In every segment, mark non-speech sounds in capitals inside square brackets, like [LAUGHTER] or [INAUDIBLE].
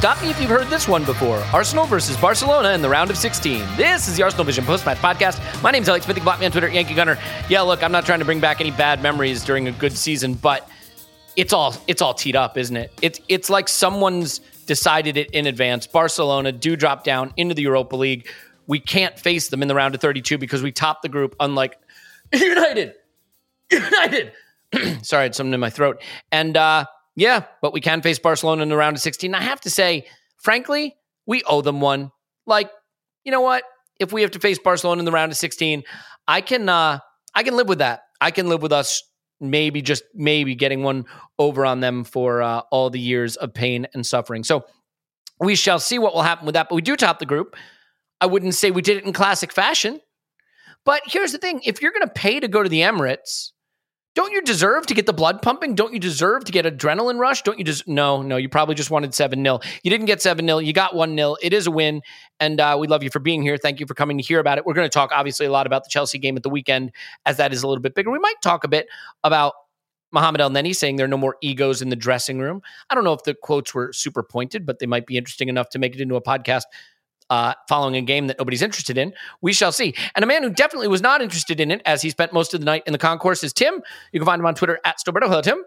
Stop me if you've heard this one before. Arsenal versus Barcelona in the round of 16. This is the Arsenal Vision post-match podcast. My name's Alex Smith. You can block me on Twitter, Yankee Gunner. Yeah, look, I'm not trying to bring back any bad memories during a good season, but it's all it's all teed up, isn't it? It's it's like someone's decided it in advance. Barcelona do drop down into the Europa League. We can't face them in the round of 32 because we top the group, unlike [LAUGHS] United. United. [CLEARS THROAT] Sorry, I had something in my throat. And uh, yeah, but we can face Barcelona in the round of 16. I have to say, frankly, we owe them one. Like, you know what? If we have to face Barcelona in the round of 16, I can uh I can live with that. I can live with us maybe just maybe getting one over on them for uh, all the years of pain and suffering. So we shall see what will happen with that. But we do top the group. I wouldn't say we did it in classic fashion. But here's the thing if you're going to pay to go to the Emirates, don't you deserve to get the blood pumping? Don't you deserve to get adrenaline rush? Don't you just no, no, you probably just wanted 7 0. You didn't get 7 0. You got 1 0. It is a win. And uh, we love you for being here. Thank you for coming to hear about it. We're going to talk, obviously, a lot about the Chelsea game at the weekend, as that is a little bit bigger. We might talk a bit about Mohamed Elneny saying there are no more egos in the dressing room. I don't know if the quotes were super pointed, but they might be interesting enough to make it into a podcast uh, following a game that nobody's interested in. We shall see. And a man who definitely was not interested in it, as he spent most of the night in the concourse, is Tim. You can find him on Twitter at Stillberto. Hello, Tim.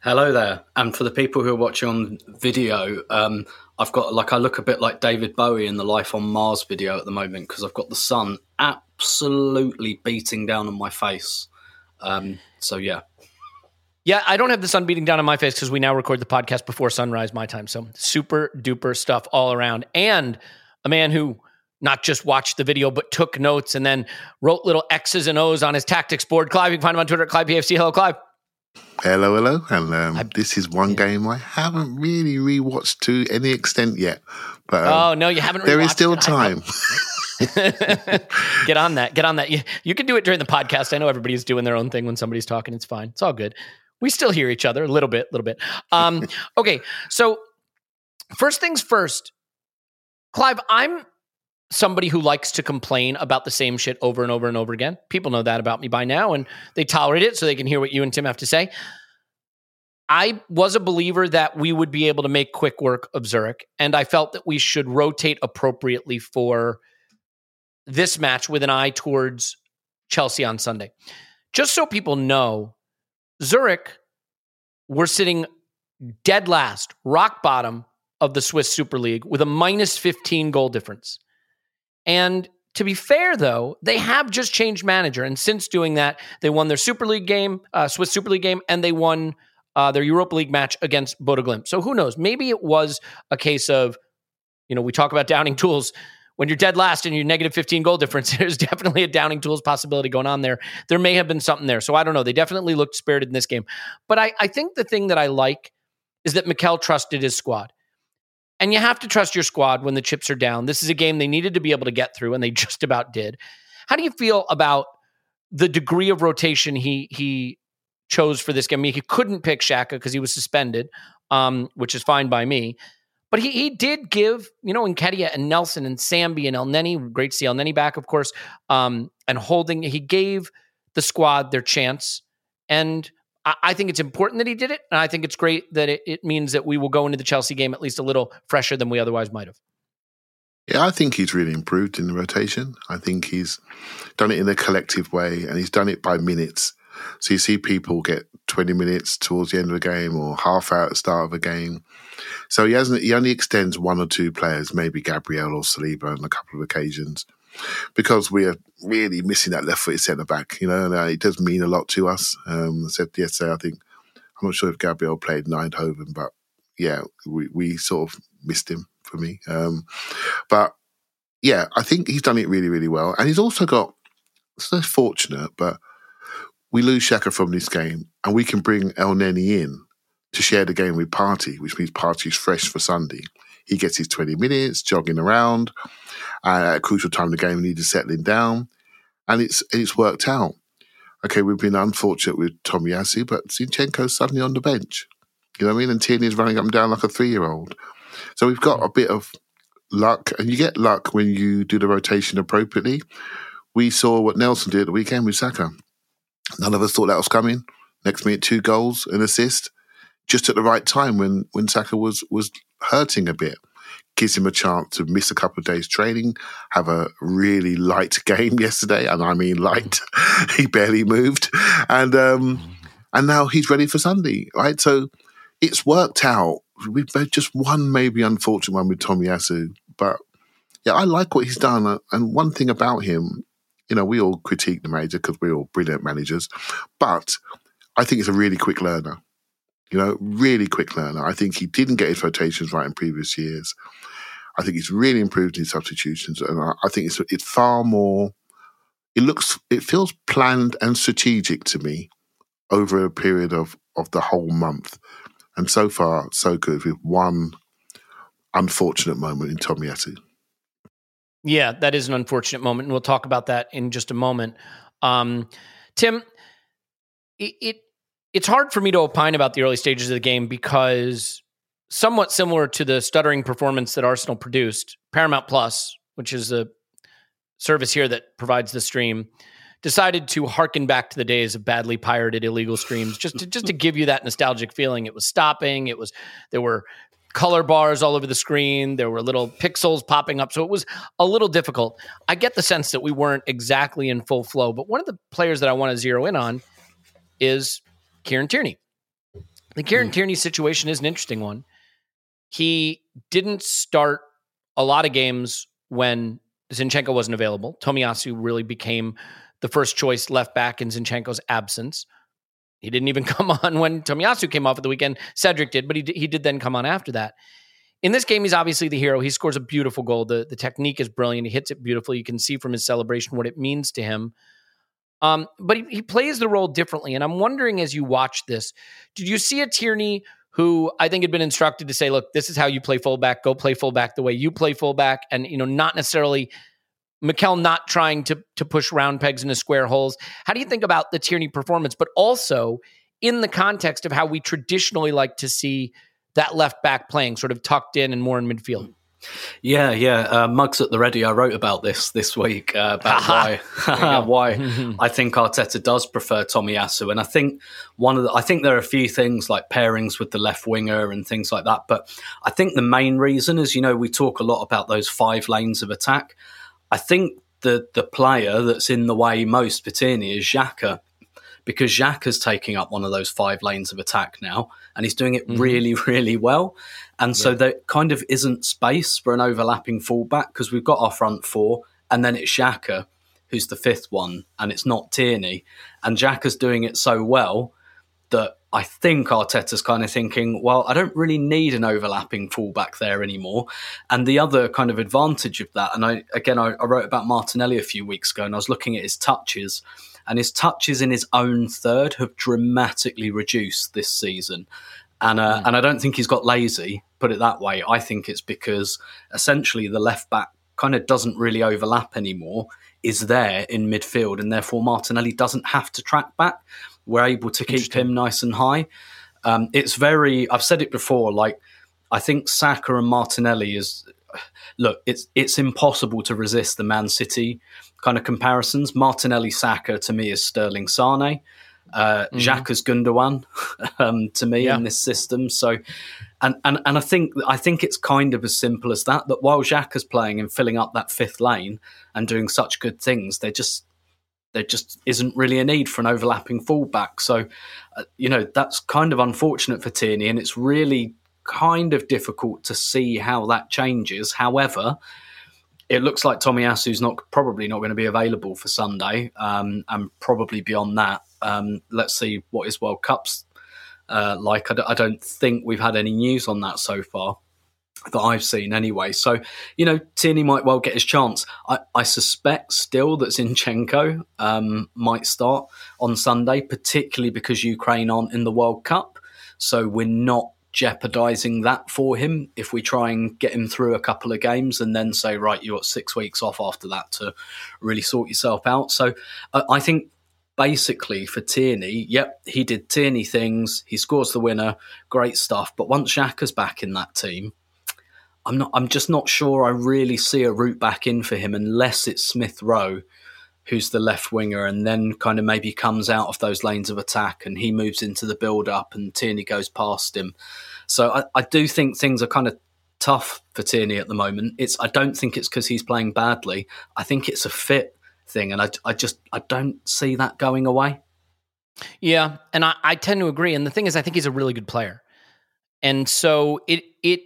Hello there. And for the people who are watching on video, um, I've got like I look a bit like David Bowie in the Life on Mars video at the moment because I've got the sun absolutely beating down on my face. Um, so yeah, Yeah, I don't have the sun beating down on my face because we now record the podcast before sunrise, my time. So super duper stuff all around. And a man who not just watched the video, but took notes and then wrote little X's and O's on his tactics board. Clive, you can find him on Twitter at ClivePFC. Hello, Clive. Hello, hello, and um, this is one game I haven't really rewatched to any extent yet, but um, Oh, no, you haven't there is still it. Time. [LAUGHS] Get on that. Get on that. You, you can do it during the podcast. I know everybody's doing their own thing when somebody's talking. It's fine. It's all good. We still hear each other a little bit, a little bit. Um, [LAUGHS] okay, so first things first, Clive, I'm somebody who likes to complain about the same shit over and over and over again. People know that about me by now, and they tolerate it so they can hear what you and Tim have to say. I was a believer that we would be able to make quick work of Zurich, and I felt that we should rotate appropriately for this match with an eye towards Chelsea on Sunday. Just so people know, Zurich were sitting dead last, rock bottom of the Swiss Super League with a minus 15 goal difference. And to be fair, though, they have just changed manager. And since doing that, they won their Super League game, uh, Swiss Super League game, and they won uh, their Europa League match against Bodo. So who knows? Maybe it was a case of, you know, we talk about downing tools. When you're dead last and you're negative 15 goal difference, [LAUGHS] there's definitely a downing tools possibility going on there. There may have been something there. So I don't know. They definitely looked spirited in this game. But I, I think the thing that I like is that Mikel trusted his squad. And you have to trust your squad when the chips are down. This is a game they needed to be able to get through, and they [LAUGHS] just about did. How do you feel about the degree of rotation he he chose for this game? I mean, he couldn't pick Xhaka because he was suspended, um, which is fine by me. But he he did give, you know, Nketiah and Nelson and Sambi and Elneny, great to see Elneny back, of course, um, and holding. He gave the squad their chance, and I, think it's important that he did it, and I think it's great that it, it means that we will go into the Chelsea game at least a little fresher than we otherwise might have. Yeah, I think he's really improved in the rotation. I think he's done it in a collective way, and he's done it by minutes. So you see people get 20 minutes towards the end of the game or half hour at the start of a game. So he hasn't. He only extends one or two players, maybe Gabriel or Saliba, on a couple of occasions, because we are really missing that left-footed centre back. You know, and uh, it does mean a lot to us. Um, I said yesterday, I think I'm not sure if Gabriel played in Eindhoven, but yeah, we, we sort of missed him for me. Um, but yeah, I think he's done it really, really well, and he's also got. So fortunate, but we lose Xhaka from this game, and we can bring Elneny in to share the game with Partey, which means Partey's fresh for Sunday. He gets his 20 minutes jogging around. Uh, at a crucial time in the game, need to settling down. And it's it's worked out. Okay, we've been unfortunate with Tomiyasu, but Zinchenko's suddenly on the bench. You know what I mean? And Tierney's running up and down like a three year old. So we've got a bit of luck, and you get luck when you do the rotation appropriately. We saw what Nelson did at the weekend with Saka. None of us thought that was coming. Next minute, two goals, an assist just at the right time when when Saka was was hurting a bit. Gives him a chance to miss a couple of days training, have a really light [LAUGHS] game yesterday, and I mean light. [LAUGHS] he barely moved, and um, and now he's ready for Sunday, right? So it's worked out. We've just one maybe unfortunate one with Tomiyasu, but yeah, I like what he's done. And one thing about him, you know, we all critique the manager because we're all brilliant managers, but I think he's a really quick learner. You know, really quick learner. I think he didn't get his rotations right in previous years. I think he's really improved his substitutions, and I, I think it's it's far more. It looks, it feels planned and strategic to me over a period of of the whole month, and so far so good with one unfortunate moment in Tomiyasu. Yeah, that is an unfortunate moment, and we'll talk about that in just a moment. Um, Tim, it, it it's hard for me to opine about the early stages of the game because somewhat similar to the stuttering performance that Arsenal produced, Paramount Plus, which is a service here that provides the stream, decided to harken back to the days of badly pirated illegal streams just to, just to give you that nostalgic feeling. It was stopping. It was there were color bars all over the screen. There were little pixels popping up. So it was a little difficult. I get the sense that we weren't exactly in full flow, but one of the players that I want to zero in on is Kieran Tierney. The Kieran mm. Tierney situation is an interesting one. He didn't start a lot of games when Zinchenko wasn't available. Tomiyasu really became the first choice left back in Zinchenko's absence. He didn't even [LAUGHS] come on when Tomiyasu came off at the weekend. Cedric did, but he, he did then come on after that. In this game, he's obviously the hero. He scores a beautiful goal. The, the technique is brilliant. He hits it beautifully. You can see from his celebration what it means to him. Um, but he, he plays the role differently. And I'm wondering as you watch this, did you see a Tierney who I think had been instructed to say, look, this is how you play fullback, go play fullback the way you play fullback, and you know, not necessarily Mikel not trying to to push round pegs into square holes. How do you think about the Tierney performance, but also in the context of how we traditionally like to see that left back playing, sort of tucked in and more in midfield? Yeah, yeah. Uh, Mugs at the ready. I wrote about this this week uh, about [LAUGHS] why [LAUGHS] why [LAUGHS] I think Arteta does prefer Tomiyasu, and I think one of the, I think there are a few things like pairings with the left winger and things like that, but I think the main reason is you know we talk a lot about those five lanes of attack. I think the the player that's in the way most Tierney is Xhaka because Xhaka's taking up one of those five lanes of attack now, and he's doing it mm-hmm. really, really well. And yeah. so there kind of isn't space for an overlapping fullback because we've got our front four, and then it's Xhaka who's the fifth one, and it's not Tierney. And Xhaka's doing it so well that I think Arteta's kind of thinking, well, I don't really need an overlapping fullback there anymore. And the other kind of advantage of that, and I again I, I wrote about Martinelli a few weeks ago, and I was looking at his touches and his touches in his own third have dramatically reduced this season. And uh, mm. and I don't think he's got lazy. Put it that way. I think it's because essentially the left back kind of doesn't really overlap anymore. Is there in midfield, and therefore Martinelli doesn't have to track back. We're able to keep him nice and high. Um, it's very. I've said it before. Like I think Saka and Martinelli is look. It's it's impossible to resist the Man City kind of comparisons. Martinelli Saka to me is Sterling Sané. Uh, mm-hmm. Xhaka Gundogan [LAUGHS] um, to me yeah. in this system. So, and, and and I think I think it's kind of as simple as that. That while Xhaka is playing and filling up that fifth lane and doing such good things, they're just there just isn't really a need for an overlapping fullback. So, uh, you know, that's kind of unfortunate for Tierney, and it's really kind of difficult to see how that changes. However, it looks like Tomiyasu's not probably not going to be available for Sunday, um, and probably beyond that. Um, let's see what his World Cups uh, like. I d- I don't think we've had any news on that so far that I've seen anyway. So, you know, Tierney might well get his chance. I, I suspect still that Zinchenko um, might start on Sunday, particularly because Ukraine aren't in the World Cup. So we're not jeopardizing that for him if we try and get him through a couple of games and then say, right, you've got six weeks off after that to really sort yourself out. So uh, I think basically for Tierney, yep, he did Tierney things. He scores the winner, great stuff. But once Xhaka's back in that team, I'm not. I'm just not sure. I really see a route back in for him unless it's Smith Rowe, who's the left winger, and then kind of maybe comes out of those lanes of attack and he moves into the build up, and Tierney goes past him. So I, I do think things are kind of tough for Tierney at the moment. It's. I don't think it's because he's playing badly. I think it's a fit thing, and I, I just I don't see that going away. Yeah, and I, I tend to agree. And the thing is, I think he's a really good player, and so it it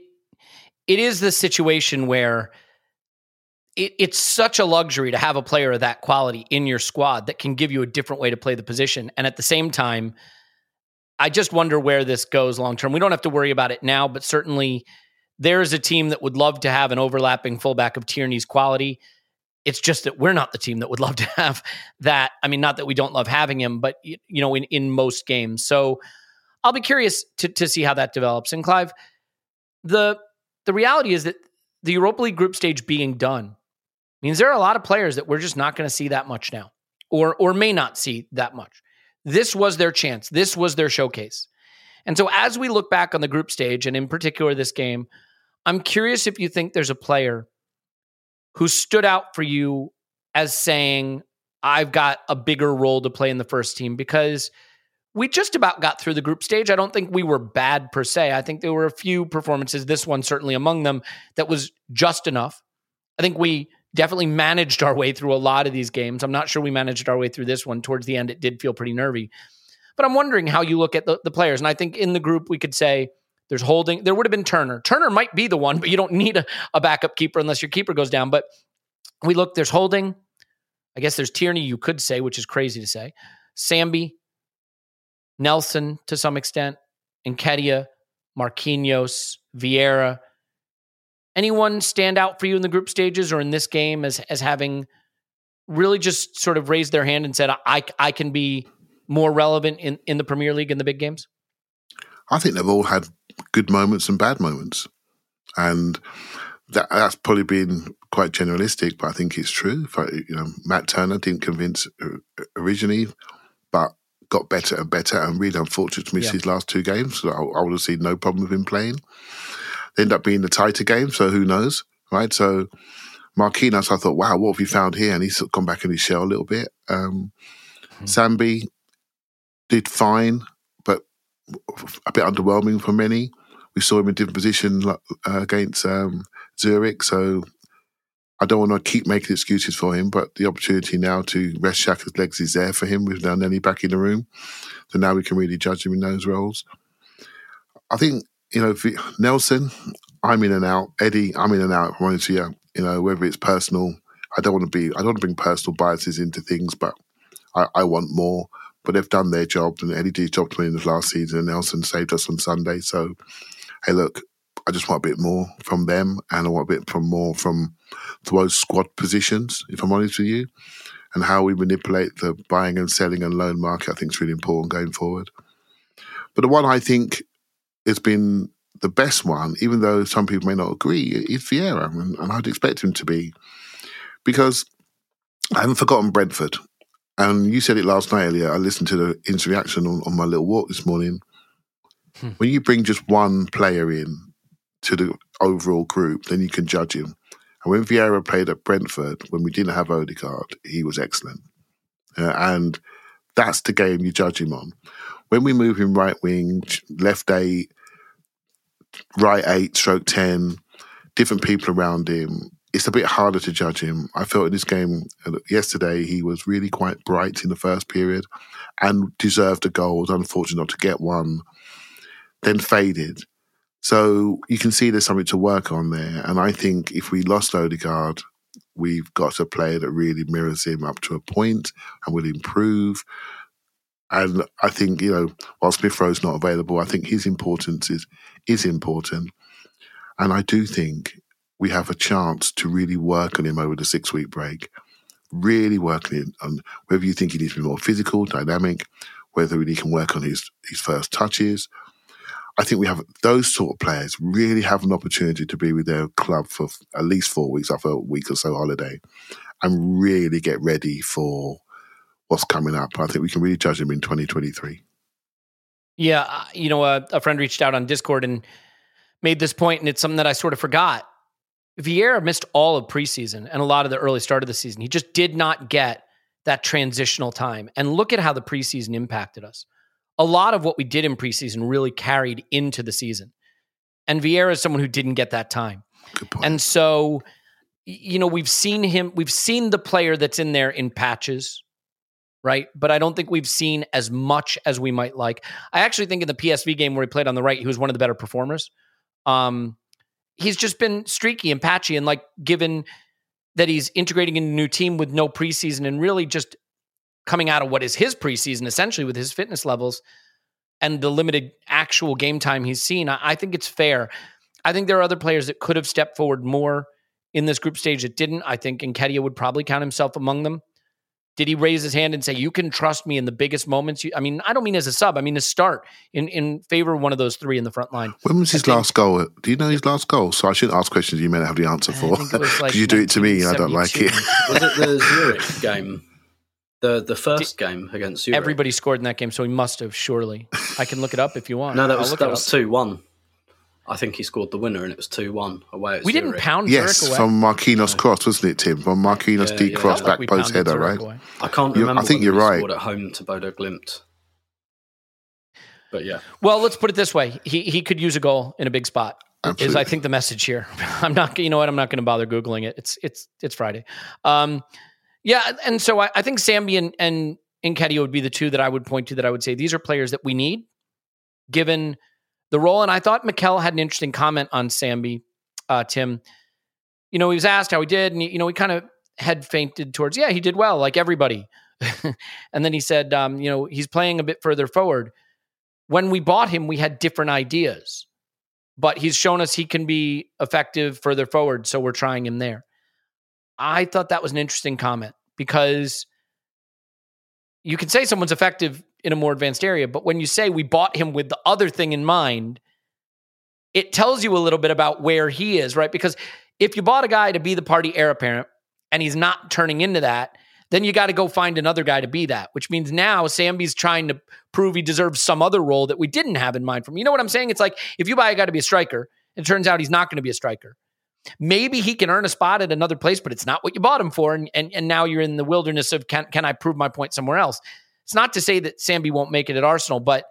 it is the situation where it, it's such a luxury to have a player of that quality in your squad that can give you a different way to play the position. And at the same time, I just wonder where this goes long term. We don't have to worry about it now, but certainly there is a team that would love to have an overlapping fullback of Tierney's quality. It's just that we're not the team that would love [LAUGHS] to have that. I mean, not that we don't love having him, but you know, in in most games. So I'll be curious to to see how that develops. And Clive, the the reality is that the Europa League group stage being done means there are a lot of players that we're just not going to see that much now or or may not see that much. This was their chance. This was their showcase. And so as we look back on the group stage and in particular this game, I'm curious if you think there's a player who stood out for you as saying I've got a bigger role to play in the first team because we just about got through the group stage. I don't think we were bad per se. I think there were a few performances, this one certainly among them, that was just enough. I think we definitely managed our way through a lot of these games. I'm not sure we managed our way through this one. Towards the end, it did feel pretty nervy. But I'm wondering how you look at the, the players. And I think in the group, we could say there's holding. There would have been Turner. Turner might be the one, but you don't need a, a backup keeper unless your keeper goes down. But we look, there's holding. I guess there's Tierney, you could say, which is crazy to say. Sambi, Nelson to some extent, Nketiah, Marquinhos, Vieira. Anyone stand out for you in the group stages or in this game as as having really just sort of raised their hand and said, I, I can be more relevant in, in the Premier League in the big games? I think they've all had good moments and bad moments. And that, that's probably been quite generalistic, but I think it's true. I, you know, Matt Turner didn't convince uh, originally, but got better and better, and really unfortunate to miss yeah. his last two games. So I, I would have seen no problem with him playing. They end up being the tighter game, so who knows, right? So Marquinhos, I thought, wow, what have we found here? And he's gone back in his shell a little bit. Um, mm-hmm. Sambi did fine, a bit underwhelming for many. We saw him in a different position uh, against um, Zurich, so I don't want to keep making excuses for him, but the opportunity now to rest Xhaka's legs is there for him with now Nelly back in the room. So now we can really judge him in those roles. I think, you know, Nelson, I'm in and out. Eddie, I'm in and out. I'm with you. You know, whether it's personal, I don't want to be, I don't want to bring personal biases into things, but I, I want more. But they've done their job, and Eddie job to me in the last season, and Nelson saved us on Sunday. So, hey, look, I just want a bit more from them, and I want a bit from more from those squad positions. If I'm honest with you, and how we manipulate the buying and selling and loan market, I think is really important going forward. But the one I think has been the best one, even though some people may not agree, is Vieira, and I'd expect him to be, because I haven't forgotten Brentford. And you said it last night, earlier. I listened to the instant reaction on, on my little walk this morning. Hmm. When you bring just one player in to the overall group, then you can judge him. And when Vieira played at Brentford, when we didn't have Odegaard, he was excellent. Uh, and that's the game you judge him on. When we move him right wing, left eight, right eight, stroke 10, different people around him, it's a bit harder to judge him. I felt in this game uh, yesterday he was really quite bright in the first period and deserved a goal. Was unfortunate not to get one. Then faded. So you can see there's something to work on there. And I think if we lost Odegaard, we've got a player that really mirrors him up to a point and will improve. And I think, you know, while Smith Rowe's not available, I think his importance is is important. And I do think we have a chance to really work on him over the six week break. Really work on him on whether you think he needs to be more physical, dynamic, whether he can work on his, his first touches. I think we have those sort of players really have an opportunity to be with their club for at least four weeks after a week or so holiday and really get ready for what's coming up. I think we can really judge them in 2023. Yeah, uh, you know, uh, a friend reached out on Discord and made this point, and it's something that I sort of forgot. Vieira missed all of preseason and a lot of the early start of the season. He just did not get that transitional time. And look at how the preseason impacted us. A lot of what we did in preseason really carried into the season. And Vieira is someone who didn't get that time. And so, you know, we've seen him, we've seen the player that's in there in patches, right? But I don't think we've seen as much as we might like. I actually think in the PSV game where he played on the right, he was one of the better performers. Um, he's just been streaky and patchy, and like given that he's integrating in a new team with no preseason and really just coming out of what is his preseason essentially with his fitness levels and the limited actual game time he's seen, I, I think it's fair. I think there are other players that could have stepped forward more in this group stage that didn't. I think Nketiah would probably count himself among them. Did he raise his hand and say, "You can trust me in the biggest moments"? I mean, I don't mean as a sub. I mean a start in in favor of one of those three in the front line. When was his think, last goal? Do you know his last goal? So I shouldn't ask questions you may not have the answer for [LAUGHS] because like you do it to me and I don't like it. [LAUGHS] was it the Zurich game? The the first Did, game against Zurich. Everybody scored in that game, so he must have surely. I can look it up if you want. no, that was that was two one. I think he scored the winner, and it was two one away. we didn't pound yes Zurich away. from Marquinhos no. cross, wasn't it, Tim? From Marquinhos yeah, deep yeah, cross back post header, right? Away. I can't remember. I think you're right. Scored at home to Bodo Glimt. But yeah. Well, let's put it this way: he he could use a goal in a big spot. Absolutely. Is I think the message here. [LAUGHS] I'm not. You know what? I'm not going to bother googling it. It's it's it's Friday. Um, yeah, and so I, I think Sambi and and Nketiah would be the two that I would point to that I would say these are players that we need, given the role. And I thought Mikel had an interesting comment on Sambi, uh, Tim. You know, he was asked how he did, and you know, he kind of head feinted towards, yeah, he did well, like everybody. [LAUGHS] and then he said, um, you know, he's playing a bit further forward. When we bought him, we had different ideas, but he's shown us he can be effective further forward, so we're trying him there. I thought that was an interesting comment because you can say someone's effective in a more advanced area. But when you say we bought him with the other thing in mind, it tells you a little bit about where he is, right? Because if you bought a guy to be the Partey heir apparent and he's not turning into that, then you got to go find another guy to be that, which means now Sambi's trying to prove he deserves some other role that we didn't have in mind from. You know what I'm saying? It's like if you buy a guy to be a striker, it turns out he's not going to be a striker. Maybe he can earn a spot at another place, but it's not what you bought him for. And, and, and now you're in the wilderness of can, can I prove my point somewhere else? It's not to say that Sambi won't make it at Arsenal, but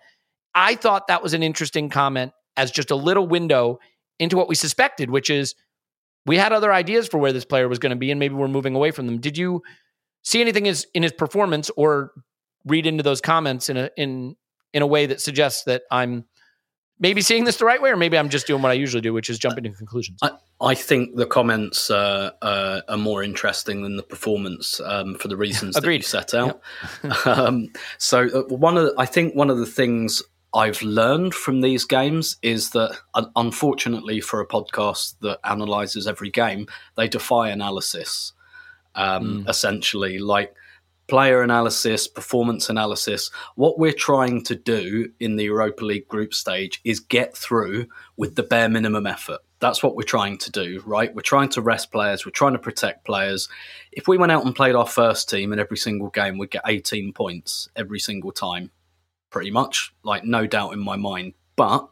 I thought that was an interesting comment as just a little window into what we suspected, which is we had other ideas for where this player was going to be, and maybe we're moving away from them. Did you see anything in his performance or read into those comments in a in in a way that suggests that I'm maybe seeing this the right way, or maybe I'm just doing what I usually do, which is jumping to conclusions. I, I think the comments uh, uh, are more interesting than the performance um, for the reasons that you set out. Yep. [LAUGHS] [LAUGHS] um, so uh, one of the, I think one of the things I've learned from these games is that, unfortunately, for a podcast that analyzes every game, they defy analysis. Um, mm. Essentially, like player analysis, performance analysis. What we're trying to do in the Europa League group stage is get through with the bare minimum effort. That's what we're trying to do, right? We're trying to rest players, we're trying to protect players. If we went out and played our first team in every single game, we'd get 18 points every single time, pretty much, like no doubt in my mind. But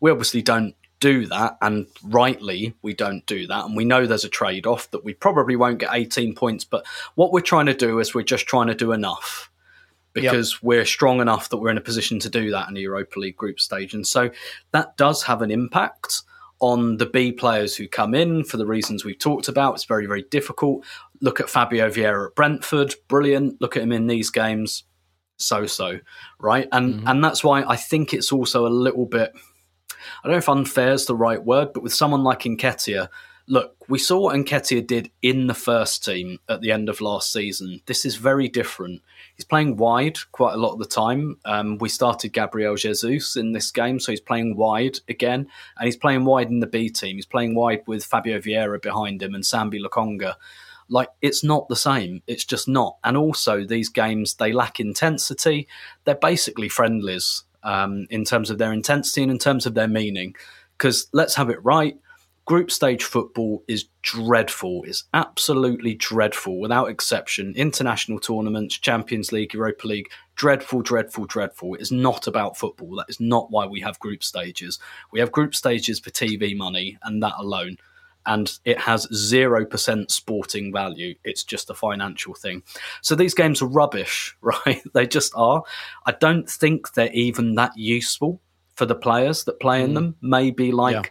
we obviously don't do that, and rightly we don't do that. And we know there's a trade off that we probably won't get 18 points, but what we're trying to do is we're just trying to do enough because yep. we're strong enough that we're in a position to do that in the Europa League group stage. And so that does have an impact. on the B players who come in for the reasons we've talked about. It's very, very difficult. Look at Fabio Vieira at Brentford, brilliant. Look at him in these games, so so, right? And mm-hmm. and that's why I think it's also a little bit. I don't know if unfair is the right word, but with someone like Nketiah, look, we saw what Nketiah did in the first team at the end of last season. This is very different. He's playing wide quite a lot of the time. Um, we started Gabriel Jesus in this game, so he's playing wide again, and he's playing wide in the B team. He's playing wide with Fabio Vieira behind him and Sambi Lokonga. Like it's not the same. It's just not. And also, these games they lack intensity. They're basically friendlies um, in terms of their intensity and in terms of their meaning. Because let's have it right group stage football is dreadful. It's absolutely dreadful, without exception. International tournaments, Champions League, Europa League, dreadful, dreadful, dreadful. It is not about football. That is not why we have group stages. We have group stages for TV money and that alone. And it has 0% sporting value. It's just a financial thing. So these games are rubbish, [LAUGHS] right? they just are. I don't think they're even that useful for the players that play in mm. them. Maybe like. Yeah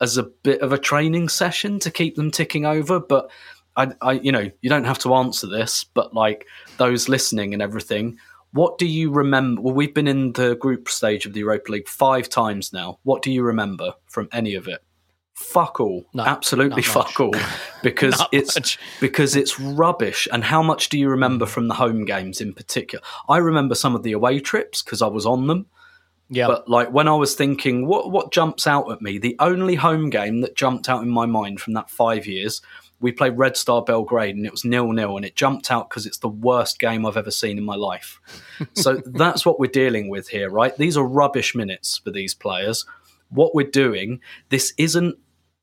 as a bit of a training session to keep them ticking over. But I, I, you know, you don't have to answer this, but like those listening and everything, what do you remember? Well, we've been in the group stage of the Europa League five times now. What do you remember from any of it? Fuck all, not, absolutely fuck all, [LAUGHS] because it's much. because it's rubbish. And how much do you remember from the home games in particular? I remember some of the away trips because I was on them. Yeah. But like when I was thinking, what what jumps out at me? The only home game that jumped out in my mind from that five years, we played Red Star Belgrade and it was nil nil, and it jumped out because it's the worst game I've ever seen in my life. [LAUGHS] so that's what we're dealing with here, right? These are rubbish minutes for these players. What we're doing, this isn't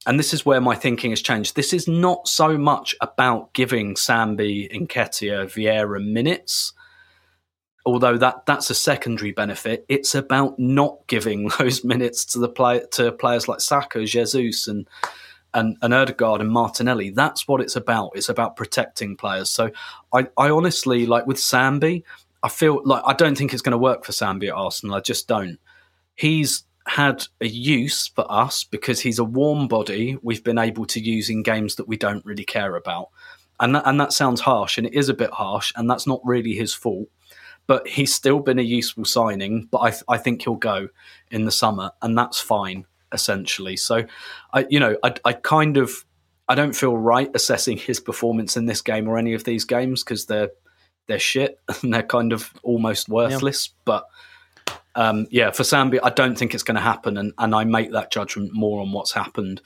and this is where my thinking has changed. This is not so much about giving Sambi, Nketiah, Vieira minutes although that that's a secondary benefit, it's about not giving [LAUGHS] those minutes to the play to players like Saka, Jesus, and and, and Odegaard and Martinelli. That's what it's about. It's about protecting players. So I, I honestly like with Sambi, I feel like I don't think it's going to work for Sambi at Arsenal. I just don't. He's had a use for us because he's a warm body we've been able to use in games that we don't really care about. And that, and that sounds harsh, and it is a bit harsh, and that's not really his fault but he's still been a useful signing. But I, th- I think he'll go in the summer, and that's fine essentially. So, I, you know, I, I kind of I don't feel right assessing his performance in this game or any of these games because they're they're shit [LAUGHS] and they're kind of almost worthless. Yeah. But um, yeah, for Sambi, I don't think it's going to happen, and, and I make that judgment more on what's happened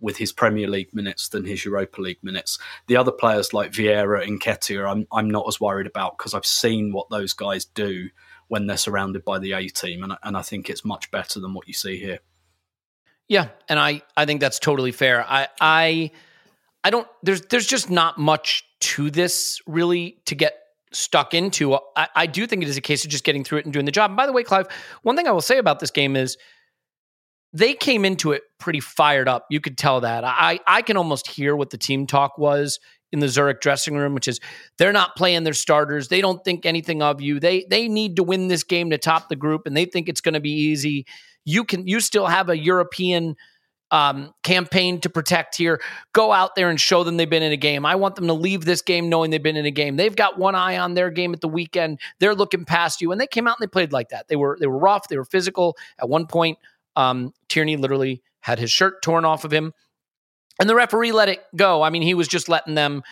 with his Premier League minutes than his Europa League minutes. The other players like Vieira and Nketiah, I'm I'm not as worried about because I've seen what those guys do when they're surrounded by the A team, and and I think it's much better than what you see here. Yeah, and I I think that's totally fair. I I I don't there's there's just not much to this really to get stuck into. I, I do think it is a case of just getting through it and doing the job. And by the way, Clive, one thing I will say about this game is they came into it pretty fired up. You could tell that. I I can almost hear what the team talk was in the Zurich dressing room, which is they're not playing their starters. They don't think anything of you. They they need to win this game to top the group, and they think it's going to be easy. You can you still have a European um, campaign to protect here. Go out there and show them they've been in a game. I want them to leave this game knowing they've been in a game. They've got one eye on their game at the weekend. They're looking past you, and they came out and they played like that. They were they were rough. They were physical. At one point, um, Tierney literally had his shirt torn off of him, and the referee let it go. I mean, he was just letting them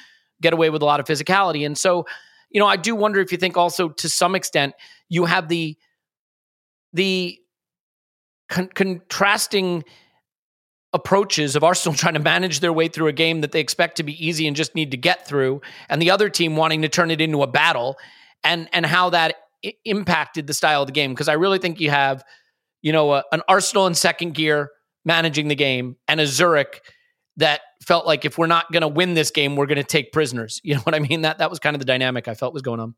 get away with a lot of physicality. And so, you know, I do wonder if you think also to some extent you have the the con- contrasting approaches of Arsenal [LAUGHS] trying to manage their way through a game that they expect to be easy and just need to get through, and the other team wanting to turn it into a battle, and and how that I- impacted the style of the game. Because I really think you have you know, uh, an Arsenal in second gear managing the game and a Zurich that felt like if we're not going to win this game, we're going to take prisoners. [LAUGHS] You know what I mean? That that was kind of the dynamic I felt was going on.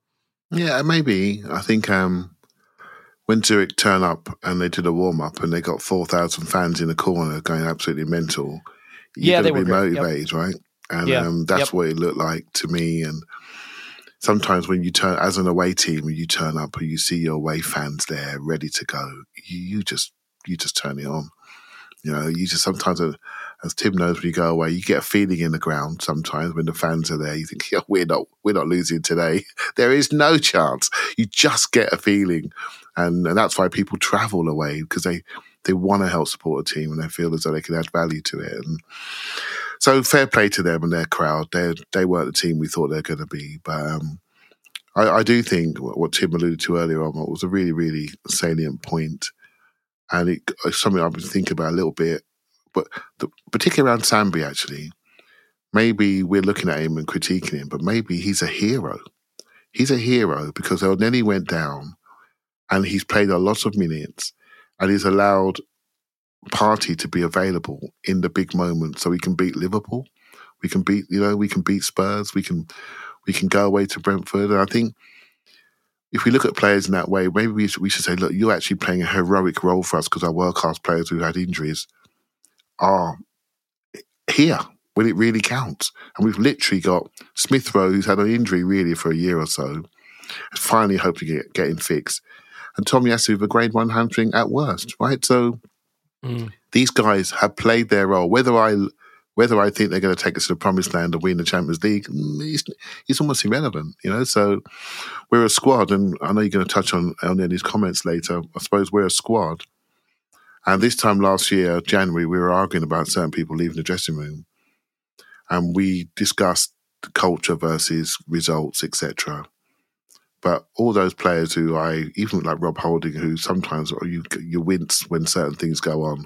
Yeah, maybe. I think um, when Zurich turned up and they did a warm up and they got four thousand fans in the corner going absolutely mental. You yeah, they were be motivated, yep. right? And yeah. um, that's yep. what it looked like to me. And sometimes when you turn as an away team when you turn up and you see your away fans there ready to go you, you just you just turn it on You know, you just sometimes, uh, as Tim knows, when you go away, you get a feeling in the ground. Sometimes when the fans are there, you think, [LAUGHS] "Yeah, we're not, we're not losing today. [LAUGHS] There is no chance." You just get a feeling, and, and that's why people travel away because they they want to help support a team and they feel as though they can add value to it. And so, fair play to them and their crowd. They they weren't the team we thought they were going to be, but. Um, I, I, do think what Tim alluded to earlier on was a really, really salient point and it, it's something I've been thinking about a little bit, but the, particularly around Sambi, actually, maybe we're looking at him and critiquing him, but maybe he's a hero. He's a hero because Elneny went down and he's played a lot of minutes and he's allowed Partey to be available in the big moment so we can beat Liverpool. We can beat, you know, we can beat Spurs. We can, we can go away to Brentford. And I think if we look at players in that way, maybe we should, we should say, look, you're actually playing a heroic role for us because our world class players who had injuries are here when it really counts. And we've literally got Smith Rowe, who's had an injury really for a year or so, finally hoping to get getting fixed. And Tomiyasu with a grade one hamstring at worst, right? So mm. these guys have played their role. Whether I whether I think they're going to take us to the promised land and win the Champions League, it's, mm, it's almost irrelevant, you know. So we're a squad, and I know you're going to touch on on these comments later. I suppose we're a squad, and this time last year, January, we were arguing about certain people leaving the dressing room, and we discussed culture versus results, etc. But all those players who I even like Rob Holding, who sometimes you you wince when certain things go on,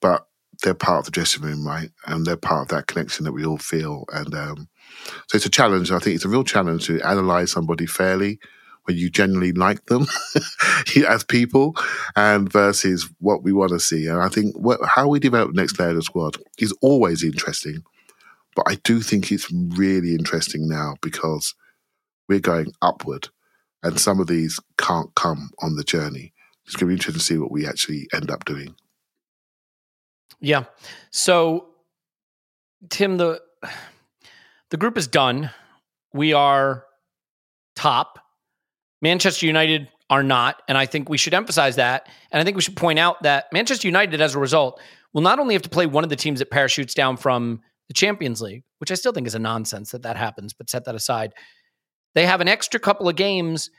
but they're part of the dressing room, right? And they're part of that connection that we all feel. And um, so it's a challenge. I think it's a real challenge to analyze somebody fairly when you genuinely like them [LAUGHS] as people and versus what we want to see. And I think what, how we develop next layer of the squad is always interesting. But I do think it's really interesting now because we're going upward and some of these can't come on the journey. It's going to be interesting to see what we actually end up doing. Yeah. So, Tim, the the group is done. We are top. Manchester United are not, and I think we should emphasize that. And I think we should point out that Manchester United, as a result, will not only have to play one of the teams that parachutes down from the Champions League, which I still think is a nonsense that that happens, but set that aside. They have an extra couple of games,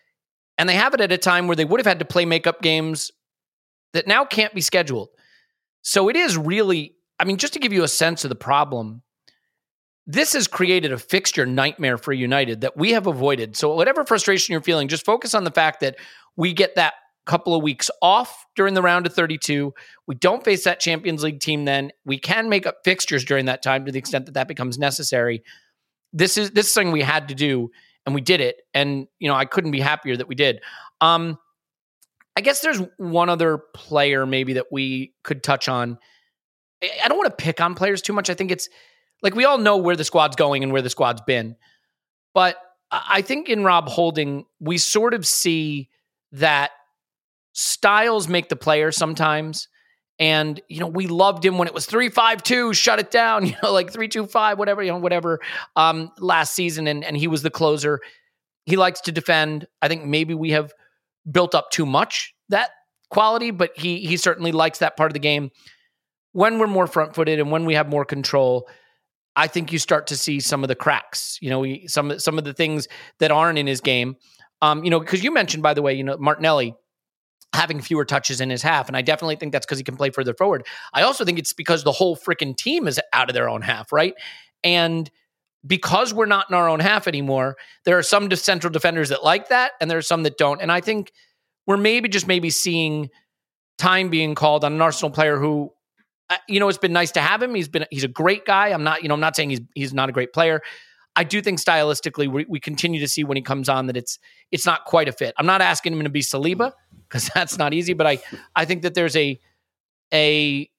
and they have it at a time where they would have had to play makeup games that now can't be scheduled. So it is really, I mean, just to give you a sense of the problem, this has created a fixture nightmare for United that we have avoided. So, whatever frustration you're feeling, just focus on the fact that we get that couple of weeks off during the round of 32. We don't face that Champions League team then. We can make up fixtures during that time to the extent that that becomes necessary. This is this is something we had to do and we did it and you know I couldn't be happier that we did. Um I guess there's one other player maybe that we could touch on. I don't want to pick on players too much. I think it's like we all know where the squad's going and where the squad's been. But I think in Rob Holding, we sort of see that styles make the player sometimes. And, you know, we loved him when it was 352, shut it down, [LAUGHS] you know, like 325, whatever, you know, whatever, um, last season. And, and he was the closer. He likes to defend. I think maybe we have built up too much that quality, but he he certainly likes that part of the game. When we're more front footed and when we have more control, I think you start to see some of the cracks. You know, we, some some of the things that aren't in his game. Um, you know, because you mentioned, by the way, you know, Martinelli having fewer touches in his half, and I definitely think that's because he can play further forward. I also think it's because the whole freaking team is out of their own half, right? And because we're not in our own half anymore, there are some central defenders that like that, and there are some that don't. And I think we're maybe just maybe seeing time being called on an Arsenal player who, uh, you know, it's been nice to have him. He's been he's a great guy. I'm not, you know, I'm not saying he's he's not a great player. I do think stylistically we, we continue to see when he comes on that it's it's not quite a fit. I'm not asking him to be Saliba [LAUGHS] because that's not easy, but I I think that there's a a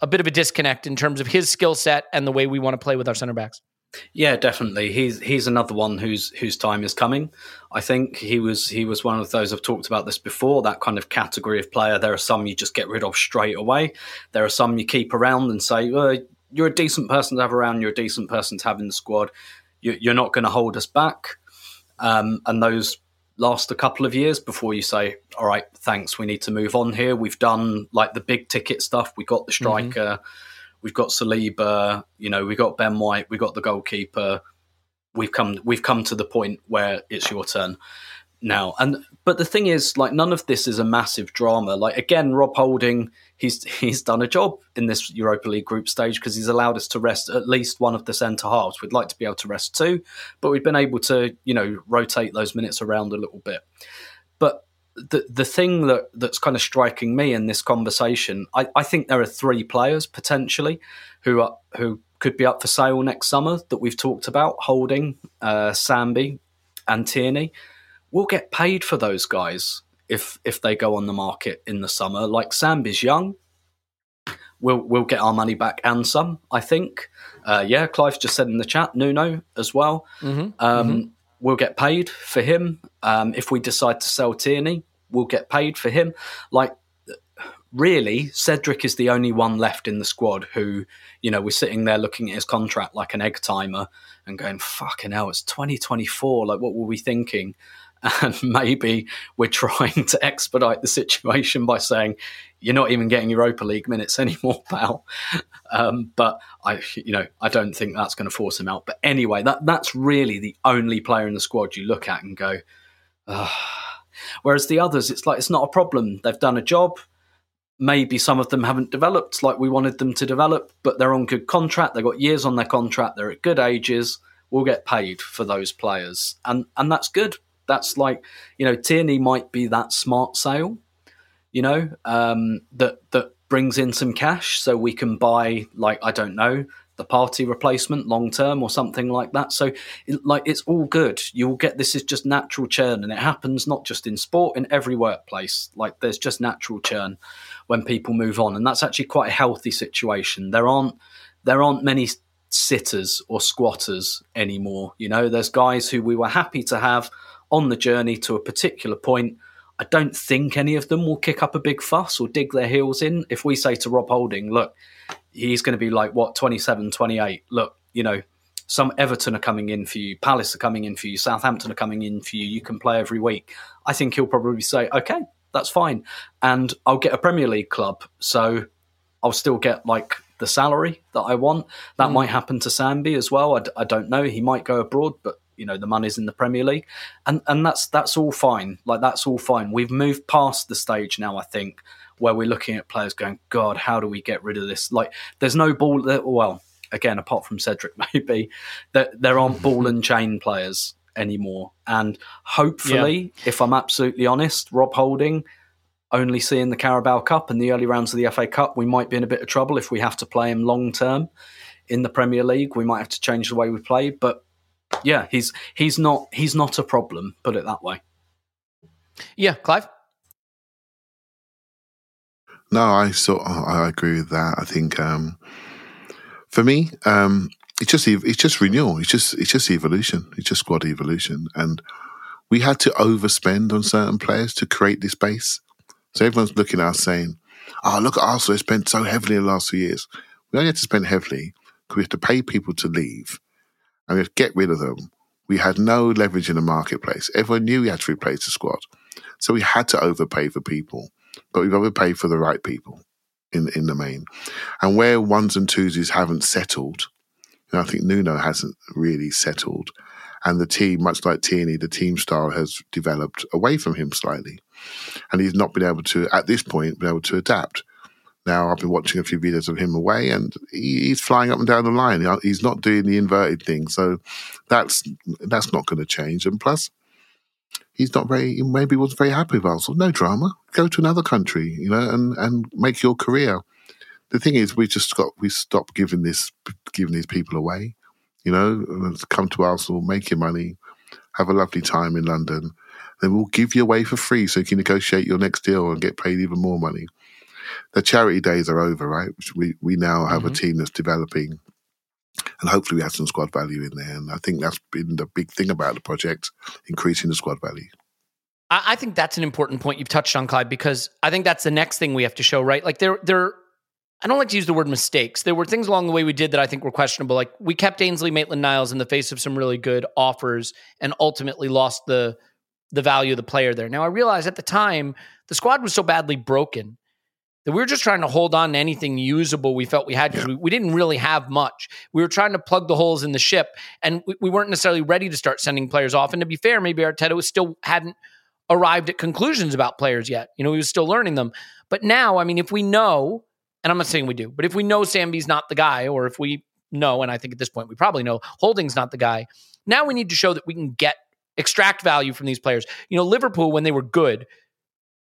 a bit of a disconnect in terms of his skill set and the way we want to play with our center backs. Yeah, definitely. He's he's another one whose whose time is coming. I think he was he was one of those I've talked about this before. That kind of category of player. There are some you just get rid of straight away. There are some you keep around and say, well, "You're a decent person to have around. You're a decent person to have in the squad. You, are not going to hold us back." Um, and those last a couple of years before you say, all right, thanks, we need to move on here. We've done like the big ticket stuff. We got the striker, mm-hmm. we've got Saliba, you know, we got Ben White, we got the goalkeeper. We've come we've come to the point where it's your turn now. And but the thing is, like none of this is a massive drama. Like again, Rob Holding, he's [LAUGHS] he's done a job in this Europa League group stage because he's allowed us to rest at least one of the centre halves. We'd like to be able to rest two, but we've been able to, you know, rotate those minutes around a little bit. But the the thing that that's kind of striking me in this conversation, I, I think there are three players potentially who are who could be up for sale next summer that we've talked about: Holding, uh, Sambi, and Tierney we'll get paid for those guys if if they go on the market in the summer. Like Sambi's young, we'll we'll get our money back and some. I think. Uh, yeah, Clive just said in the chat, Nuno as well. Mm-hmm. Um, mm-hmm. We'll get paid for him. Um, if we decide to sell Tierney, we'll get paid for him. Like really, Cedric is the only one left in the squad who, you know, we're sitting there looking at his contract like an egg timer and going, fucking hell, it's 2024. Like, what were we thinking? [LAUGHS] and maybe we're trying to expedite the situation by saying you're not even getting Europa League minutes anymore, [LAUGHS] pal. Um, but I, you know, I don't think that's going to force him out. But anyway, that that's really the only player in the squad you look at and go. Ugh. Whereas the others, it's like it's not a problem. They've done a job. Maybe some of them haven't developed like we wanted them to develop, but they're on good contract. They've got years on their contract. They're at good ages. We'll get paid for those players, and and that's good that's like, you know, Tierney might be that smart sale, you know, um, that that brings in some cash so we can buy like I don't know the Partey replacement long term or something like that. So it, like it's all good. You'll get this is just natural churn and it happens not just in sport in every workplace. Like there's just natural churn when people move on and that's actually quite a healthy situation. There aren't there aren't many sitters or squatters anymore. You know, there's guys who we were happy to have on the journey to a particular point. I don't think any of them will kick up a big fuss or dig their heels in. If we say to Rob Holding, look, he's going to be like, what, 27, 28, look, you know, some Everton are coming in for you, Palace are coming in for you, Southampton are coming in for you, you can play every week. I think he'll probably say, okay, that's fine. And I'll get a Premier League club. So I'll still get like the salary that I want. That mm. might happen to Sambi as well. I d- I don't know. He might go abroad, but you know the money's in the Premier League, and and that's that's all fine. Like that's all fine. We've moved past the stage now. I think where we're looking at players going, God, how do we get rid of this? Like there's no ball. Well, again, apart from Cedric, [LAUGHS] maybe that there, there aren't ball and chain players anymore. And hopefully, yeah. if I'm absolutely honest, Rob Holding only seeing the Carabao Cup and the early rounds of the FA Cup, we might be in a bit of trouble if we have to play him long term in the Premier League. We might have to change the way we play, but yeah, he's he's not he's not a problem. Put it that way. Yeah, Clive. No, I sort I agree with that. I think um, for me, um, it's just it's just renewal. It's just it's just evolution. It's just squad evolution, and we had to overspend on certain players to create this base. So everyone's looking at us saying, "Oh, look at Arsenal! They spent so heavily in the last few years. We only had to spend heavily because we have to pay people to leave and we get rid of them. We had no leverage in the marketplace. Everyone knew we had to replace the squad. So we had to overpay for people, but we've overpaid for the right people in, in the main. And where ones and twosies haven't settled, you know, I think Nuno hasn't really settled. And the team, much like Tierney, the team style has developed away from him slightly. And he's not been able to, at this point, been able to adapt. Now I've been watching a few videos of him away, and he's flying up and down the line. He's not doing the inverted thing, so that's that's not going to change. And plus, he's not very maybe wasn't very happy with Arsenal. No drama. Go to another country, you know, and and make your career. The thing is, we just got we stopped giving this giving these people away. You know, come to Arsenal, make your money, have a lovely time in London. Then we'll give you away for free so you can negotiate your next deal and get paid even more money the charity days are over, right? We we now have mm-hmm. a team that's developing, and hopefully we have some squad value in there. And I think that's been the big thing about the project, increasing the squad value. I think that's an important point you've touched on, Clive, because I think that's the next thing we have to show, right? Like there, there. I don't like to use the word mistakes. There were things along the way we did that I think were questionable. Like we kept Ainsley Maitland Niles in the face of some really good offers, and ultimately lost the the value of the player there. Now I realize at the time the squad was so badly broken that we were just trying to hold on to anything usable we felt we had because we, we, didn't really have much. We were trying to plug the holes in the ship, and we, we, weren't necessarily ready to start sending players off. And to be fair, maybe Arteta was still hadn't arrived at conclusions about players yet. You know, he was still learning them. But now, I mean, if we know, and I'm not saying we do, but if we know Sambi's not the guy, or if we know, and I think at this point we probably know Holding's not the guy, now we need to show that we can get extract value from these players. You know, Liverpool when they were good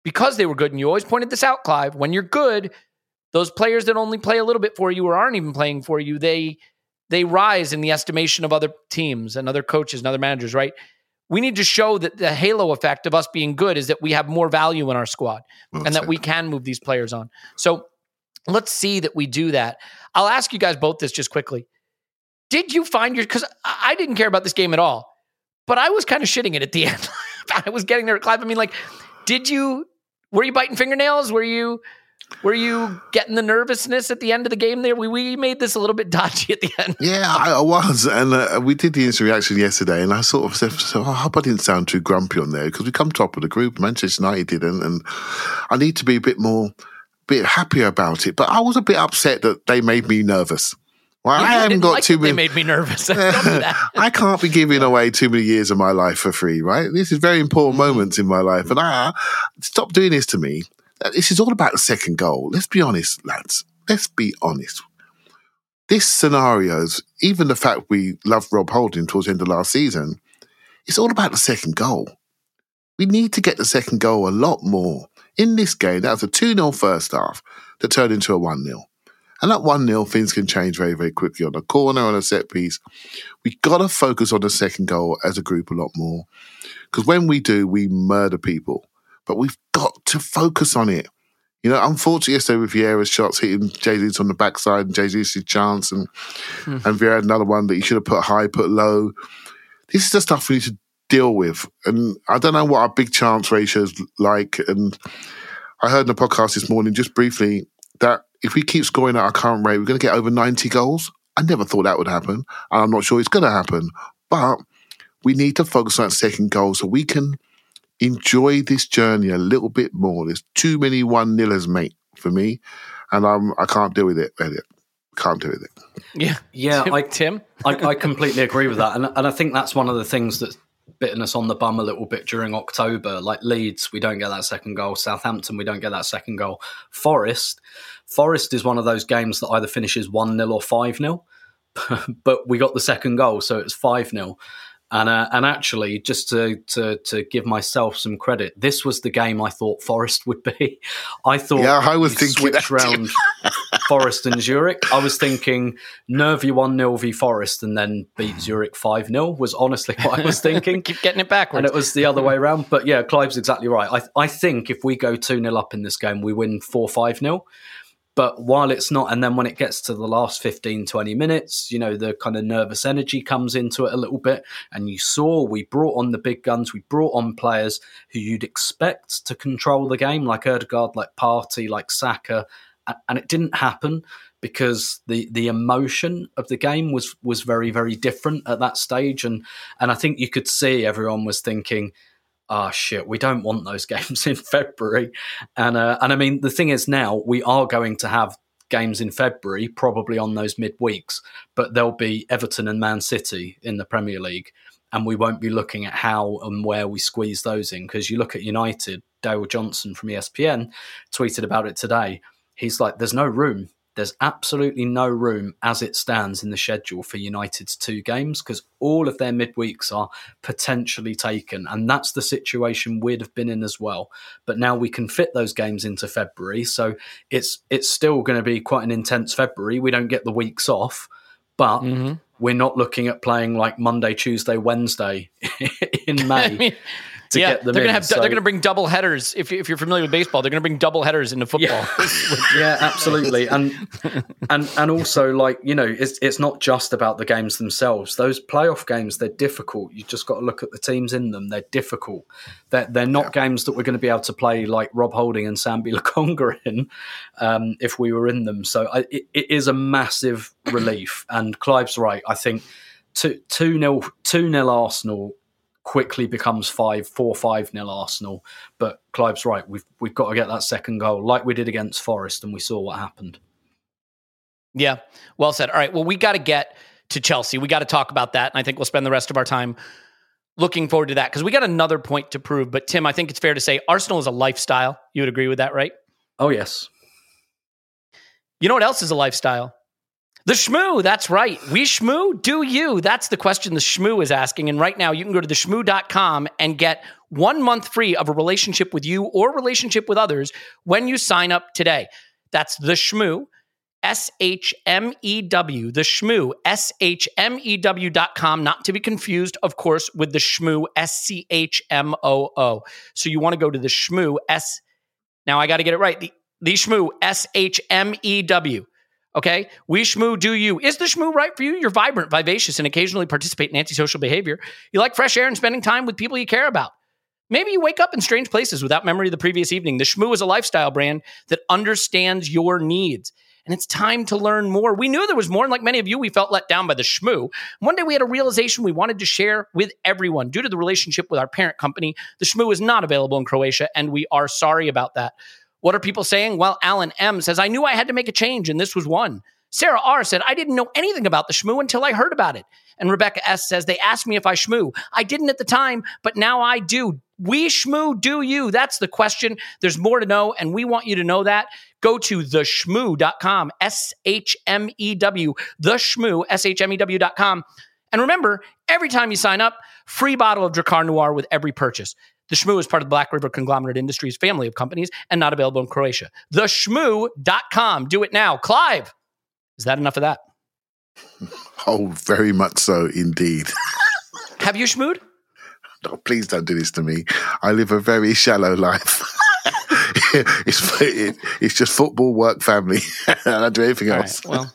because they were good, and you always pointed this out, Clive, when you're good, those players that only play a little bit for you or aren't even playing for you, they they rise in the estimation of other teams and other coaches and other managers, right? We need to show that the halo effect of us being good is that we have more value in our squad well and that we can move these players on. So let's see that we do that. I'll ask you guys both this just quickly. Did you find your because I didn't care about this game at all, but I was kind of shitting it at the [LAUGHS] end. I was getting there, Clive. I mean, like, did you were you biting fingernails? Were you were you getting the nervousness at the end of the game there? We, we made this a little bit [LAUGHS] dodgy at the end. Yeah, I, I was. And uh, we did the instant reaction yesterday. And I sort of said, so I hope I didn't sound too grumpy on there because we come top of the group. Manchester United didn't. And I need to be a bit more, bit happier about it. But I was a bit upset that they made me nervous. Well, yeah, I haven't got like too many. They made me nervous. [LAUGHS] I can't be giving away too many years of my life for free, right? This is very important mm-hmm. moments in my life, and I stop doing this to me. This is all about the second goal. Let's be honest, lads. Let's be honest. This scenarios, even the fact we love Rob Holding towards the end of last season, it's all about the second goal. We need to get the second goal a lot more. In this game, that was a 2 0 first half that turned into a 1 0. And at 1 0, things can change very, very quickly on a corner, on a set piece. we got to focus on the second goal as a group a lot more. Because when we do, we murder people. But we've got to focus on it. You know, unfortunately, yesterday with Vieira's shots hitting Jesus on the backside and Jesus' chance, and hmm. and Vieira had another one that he should have put high, put low. This is the stuff we need to deal with. And I don't know what our big chance ratio is like. And I heard in the podcast this morning, just briefly, that if we keep scoring at our current rate, we're going to get over 90 goals. I never thought that would happen. And I'm not sure it's going to happen. But we need to focus on that second goal so we can enjoy this journey a little bit more. There's too many one nillers, mate, for me. And I'm, I can't deal with it, Elliot. Can't deal with it. Yeah. Yeah. Tim? I, Tim? [LAUGHS] I, I completely agree with that. And, and I think that's one of the things that's bitten us on the bum a little bit during October. Like Leeds, we don't get that second goal. Southampton, we don't get that second goal. Forest, Forest is one of those games that either finishes 1 0 or 5 0, [LAUGHS] but we got the second goal, so it's 5 0. And, uh, and actually, just to, to, to give myself some credit, this was the game I thought Forest would be. [LAUGHS] I thought yeah, I was thinking switch round Forest and Zurich. I was thinking nervy 1 0 v Forest and then beat Zurich 5 0 was honestly what I was [LAUGHS] thinking. Keep getting it backwards. And it was the other way around. But yeah, Clive's exactly right. I, I think if we go 2 0 up in this game, we win 4 5 0. But while it's not, and then when it gets to the last 15, 20 minutes, you know, the kind of nervous energy comes into it a little bit. And you saw we brought on the big guns, we brought on players who you'd expect to control the game, like Odegaard, like Partey, like Saka. And it didn't happen because the the emotion of the game was was very very different at that stage and and I think you could see everyone was thinking ah, oh, shit, we don't want those [LAUGHS] games in February. And uh, and I mean, the thing is now we are going to have games in February, probably on those midweeks, but there'll be Everton and Man City in the Premier League. And we won't be looking at how and where we squeeze those in. Because you look at United, Dale Johnson from ESPN tweeted about it today. He's like, there's no room there's absolutely no room as it stands in the schedule for United's two games because all of their midweeks are potentially taken. And that's the situation we'd have been in as well. But now we can fit those games into February. So it's it's still going to be quite an intense February. We don't get the weeks off, but mm-hmm. we're not looking at playing like Monday, Tuesday, Wednesday [LAUGHS] in May. [LAUGHS] I mean, yeah, get them. They're gonna have. So. They're gonna bring double headers. If, you, if you're familiar with baseball, they're gonna bring double headers into football. Yeah, [LAUGHS] yeah absolutely. And and and also like you know, it's it's not just about the games themselves. Those playoff games, they're difficult. You just got to look at the teams in them. They're difficult. They're they're not yeah. games that we're going to be able to play like Rob Holding and Sambi [LAUGHS] Lokonga in um, if we were in them. So I, it, it is a massive relief. And Clive's right. I think two two nil two nil Arsenal quickly becomes five, four, five nil Arsenal. But Clive's right. We've we've got to get that second goal, like we did against Forest, and we saw what happened. Yeah, well said. All right, well, we got to get to Chelsea. We got to talk about that, and I think we'll spend the rest of our time looking forward to that because we got another point to prove. But Tim, I think it's fair to say Arsenal is a lifestyle. You would agree with that, right? Oh yes. You know what else is a lifestyle? The Shmoo, that's right. We Shmoo, do you? That's the question the Shmoo is asking. And right now, you can go to theschmoo.com and get one month free of a relationship with you or relationship with others when you sign up today. That's the Shmoo, S H M E W, the Shmoo, S H M E W dot com, not to be confused, of course, with the Shmoo, S C H M O O. So you want to go to the Shmoo, S. Now I got to get it right. The, the Schmoo, S H M E W Okay. We schmoo do you. Is the schmoo right for you? You're vibrant, vivacious, and occasionally participate in antisocial behavior. You like fresh air and spending time with people you care about. Maybe you wake up in strange places without memory of the previous evening. The Schmoo is a lifestyle brand that understands your needs. And it's time to learn more. We knew there was more, and like many of you, we felt let down by the Schmoo. One day we had a realization we wanted to share with everyone. Due to the relationship with our parent company, the Schmoo is not available in Croatia, and we are sorry about that. What are people saying? Well, Alan M says, I knew I had to make a change, and this was one. Sarah R said, I didn't know anything about the Schmoo until I heard about it. And Rebecca S says, they asked me if I schmoo. I didn't at the time, but now I do. We schmoo, do you? That's the question. There's more to know, and we want you to know that. Go to theschmoo.com, S H M E W, the schmoo, S H M E W.com. And remember, every time you sign up, free bottle of Drakkar Noir with every purchase. The Shmoo is part of the Black River Conglomerate Industries family of companies and not available in Croatia. Theschmoo.com. Do it now. Clive, is that enough of that? [LAUGHS] Oh, very much so indeed. [LAUGHS] Have you schmooed? No, please don't do this to me. I live a very shallow life. [LAUGHS] it's it, it's just football, work, family. I don't do anything All else. right, well,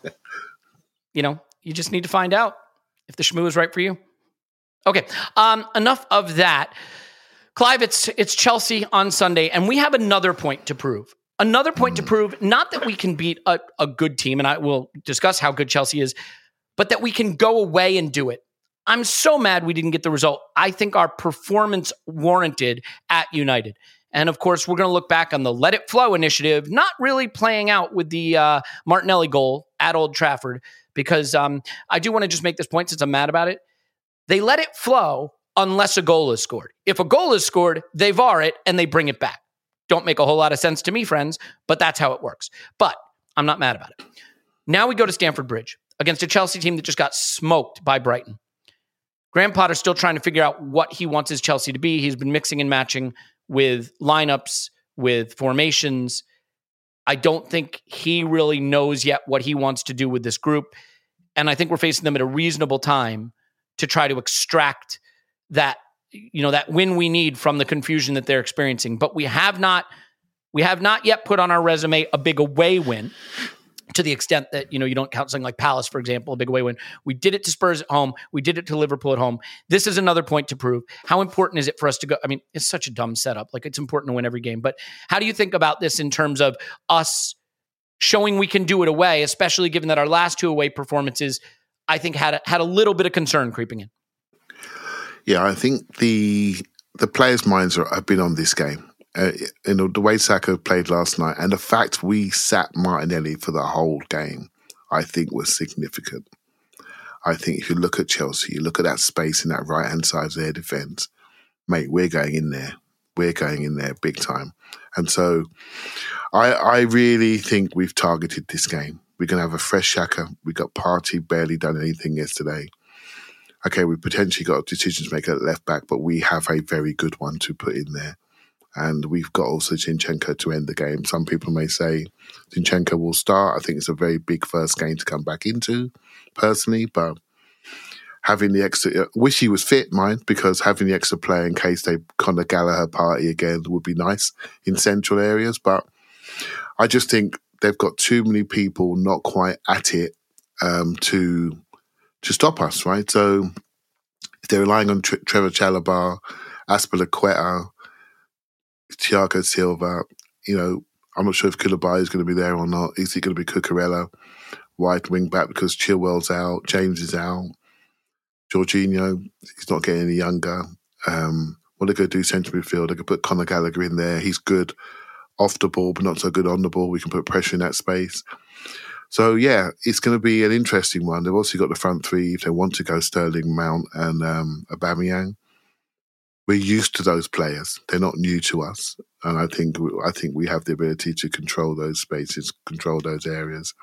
you know, you just need to find out if the schmoo is right for you. Okay, um, enough of that. Clive, it's it's Chelsea on Sunday, and we have another point to prove. Another point to prove, not that we can beat a, a good team, and I will discuss how good Chelsea is, but that we can go away and do it. I'm so mad we didn't get the result. I think our performance warranted at United. And of course, we're going to look back on the Let It Flow initiative, not really playing out with the uh, Martinelli goal at Old Trafford, because um, I do want to just make this point since I'm mad about it. They let it flow unless a goal is scored. If a goal is scored, they VAR it and they bring it back. Don't make a whole lot of sense to me, friends, but that's how it works. But I'm not mad about it. Now we go to Stamford Bridge against a Chelsea team that just got smoked by Brighton. Graham Potter's still trying to figure out what he wants his Chelsea to be. He's been mixing and matching with lineups, with formations. I don't think he really knows yet what he wants to do with this group. And I think we're facing them at a reasonable time to try to extract that you know that win we need from the confusion that they're experiencing. But we have not we have not yet put on our resume a big away win to the extent that you know you don't count something like Palace, for example, a big away win. We did it to Spurs at home. We did it to Liverpool at home. This is another point to prove. How important is it for us to go? I mean, it's such a dumb setup. Like it's important to win every game, but how do you think about this in terms of us showing we can do it away, especially given that our last two away performances, I think had a, had a little bit of concern creeping in. Yeah, I think the the players' minds are, have been on this game. Uh, you know, the way Saka played last night and the fact we sat Martinelli for the whole game, I think was significant. I think if you look at Chelsea, you look at that space in that right hand side of their defence, mate, we're going in there. We're going in there big time. And so I I really think we've targeted this game. We're going to have a fresh Xhaka. We got Partey barely done anything yesterday okay, we potentially got a decision to make at left back, but we have a very good one to put in there. And we've got also Zinchenko to end the game. Some people may say Zinchenko will start. I think it's a very big first game to come back into, personally, but having the extra, uh, wish he was fit, mind, because having the extra player in case they kind Conor Gallagher party again would be nice in central areas. But I just think they've got too many people not quite at it um, to to stop us, right? So if they're relying on Tre- Trevor Chalobah, Azpilicueta, Thiago Silva, you know, I'm not sure if Koulibaly is going to be there or not. Is he going to be Cucurella, wide wing back because Chilwell's out, James is out, Jorginho, he's not getting any younger. Um, what are they could do centre midfield, they could put Conor Gallagher in there. He's good off the ball, but not so good on the ball. We can put pressure in that space. So yeah, it's going to be an interesting one. They've also got the front three if they want to go Sterling, Mount, and um, Aubameyang. We're used to those players; they're not new to us, and I think I think we have the ability to control those spaces, control those areas.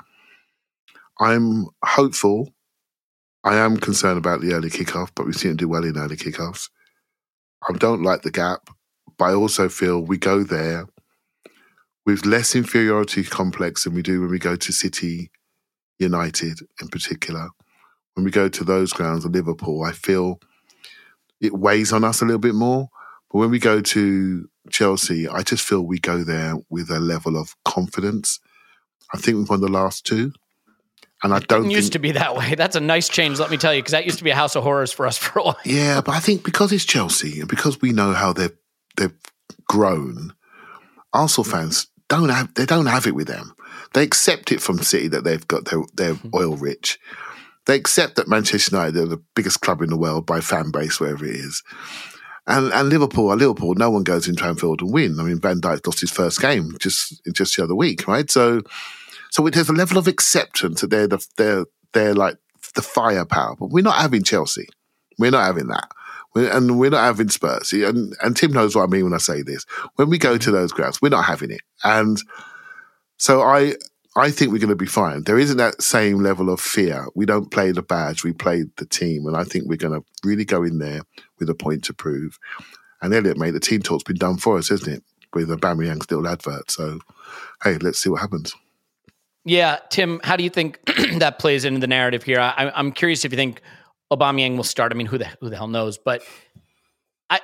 I'm hopeful. I am concerned about the early kickoff, but we seem to do well in early kickoffs. I don't like the gap, but I also feel we go there with less inferiority complex than we do when we go to City United in particular. When we go to those grounds Liverpool, I feel it weighs on us a little bit more. But when we go to Chelsea, I just feel we go there with a level of confidence. I think we've won the last two. And I don't It used think, to be that way. [LAUGHS] That's a nice change, let me tell you, because that used to be a house of horrors for us [LAUGHS] for a while. Yeah, but I think because it's Chelsea and because we know how they've they've grown, Arsenal fans don't have they don't have it with them. They accept it from City that they've got they're, they're mm-hmm. oil rich. They accept that Manchester United are the biggest club in the world by fan base, wherever it is. And and Liverpool are Liverpool. No one goes into Anfield and win. I mean, Van Dijk lost his first game just just the other week, right? So so there's a level of acceptance that they're the, they're they're like the firepower, but we're not having Chelsea. We're not having that. And we're not having Spurs. And, and Tim knows what I mean when I say this. When we go to those grounds, we're not having it. And so I I think we're going to be fine. There isn't that same level of fear. We don't play the badge, we play the team. And I think we're going to really go in there with a point to prove. And Elliot, mate, the team talk's been done for us, isn't it? With Aubameyang's little advert. So, hey, let's see what happens. Yeah, Tim, how do you think [CLEARS THROAT] that plays into the narrative here? I, I'm curious if you think Aubameyang will start. I mean, who the who the hell knows? But I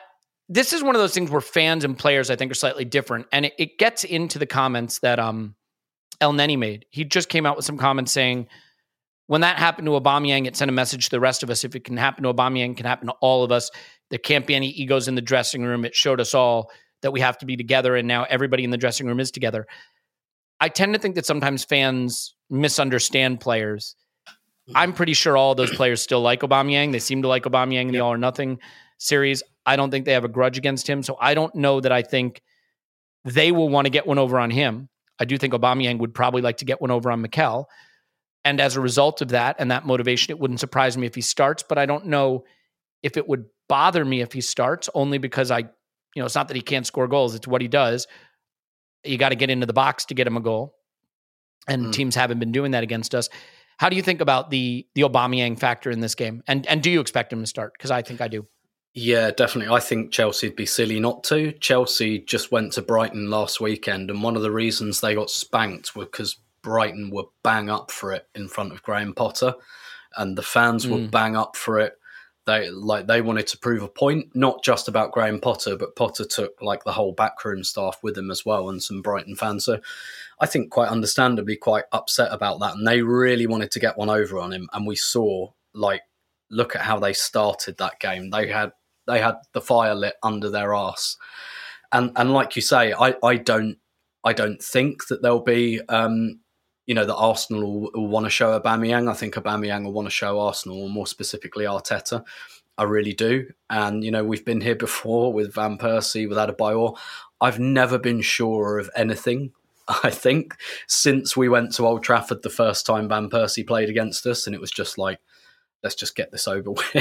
this is one of those things where fans and players I think are slightly different, and it, it gets into the comments that um Elneny made. He just came out with some comments saying when that happened to Aubameyang, it sent a message to the rest of us. If it can happen to Aubameyang, it can happen to all of us. There can't be any egos in the dressing room. It showed us all that we have to be together, and now everybody in the dressing room is together. I tend to think that sometimes fans misunderstand players. I'm pretty sure all those players still like Aubameyang. They seem to like Aubameyang in the All or Nothing series. I don't think they have a grudge against him, so I don't know that I think they will want to get one over on him. I do think Aubameyang would probably like to get one over on Mikel. And as a result of that and that motivation, it wouldn't surprise me if he starts, but I don't know if it would bother me if he starts only because I, you know, it's not that he can't score goals, it's what he does. You got to get into the box to get him a goal. And Mm. teams haven't been doing that against us. How do you think about the the Aubameyang factor in this game? And and do you expect him to start? Because I think I do. Yeah, definitely. I think Chelsea'd be silly not to. Chelsea just went to Brighton last weekend, and one of the reasons they got spanked was because Brighton were bang up for it in front of Graham Potter, and the fans were Mm. bang up for it. They like they wanted to prove a point, not just about Graham Potter, but Potter took like the whole backroom staff with him as well, and some Brighton fans. So I think quite understandably quite upset about that, and they really wanted to get one over on him. And we saw like look at how they started that game. They had they had the fire lit under their arse, and and like you say, I I don't I don't think that there'll be um you know that Arsenal will, will want to show Aubameyang. I think Aubameyang will want to show Arsenal, or more specifically Arteta. I really do. And you know we've been here before with Van Persie, with Adebayor. I've never been sure of anything. [LAUGHS] I think since we went to Old Trafford the first time Van Persie played against us, and it was just like let's just get this over with.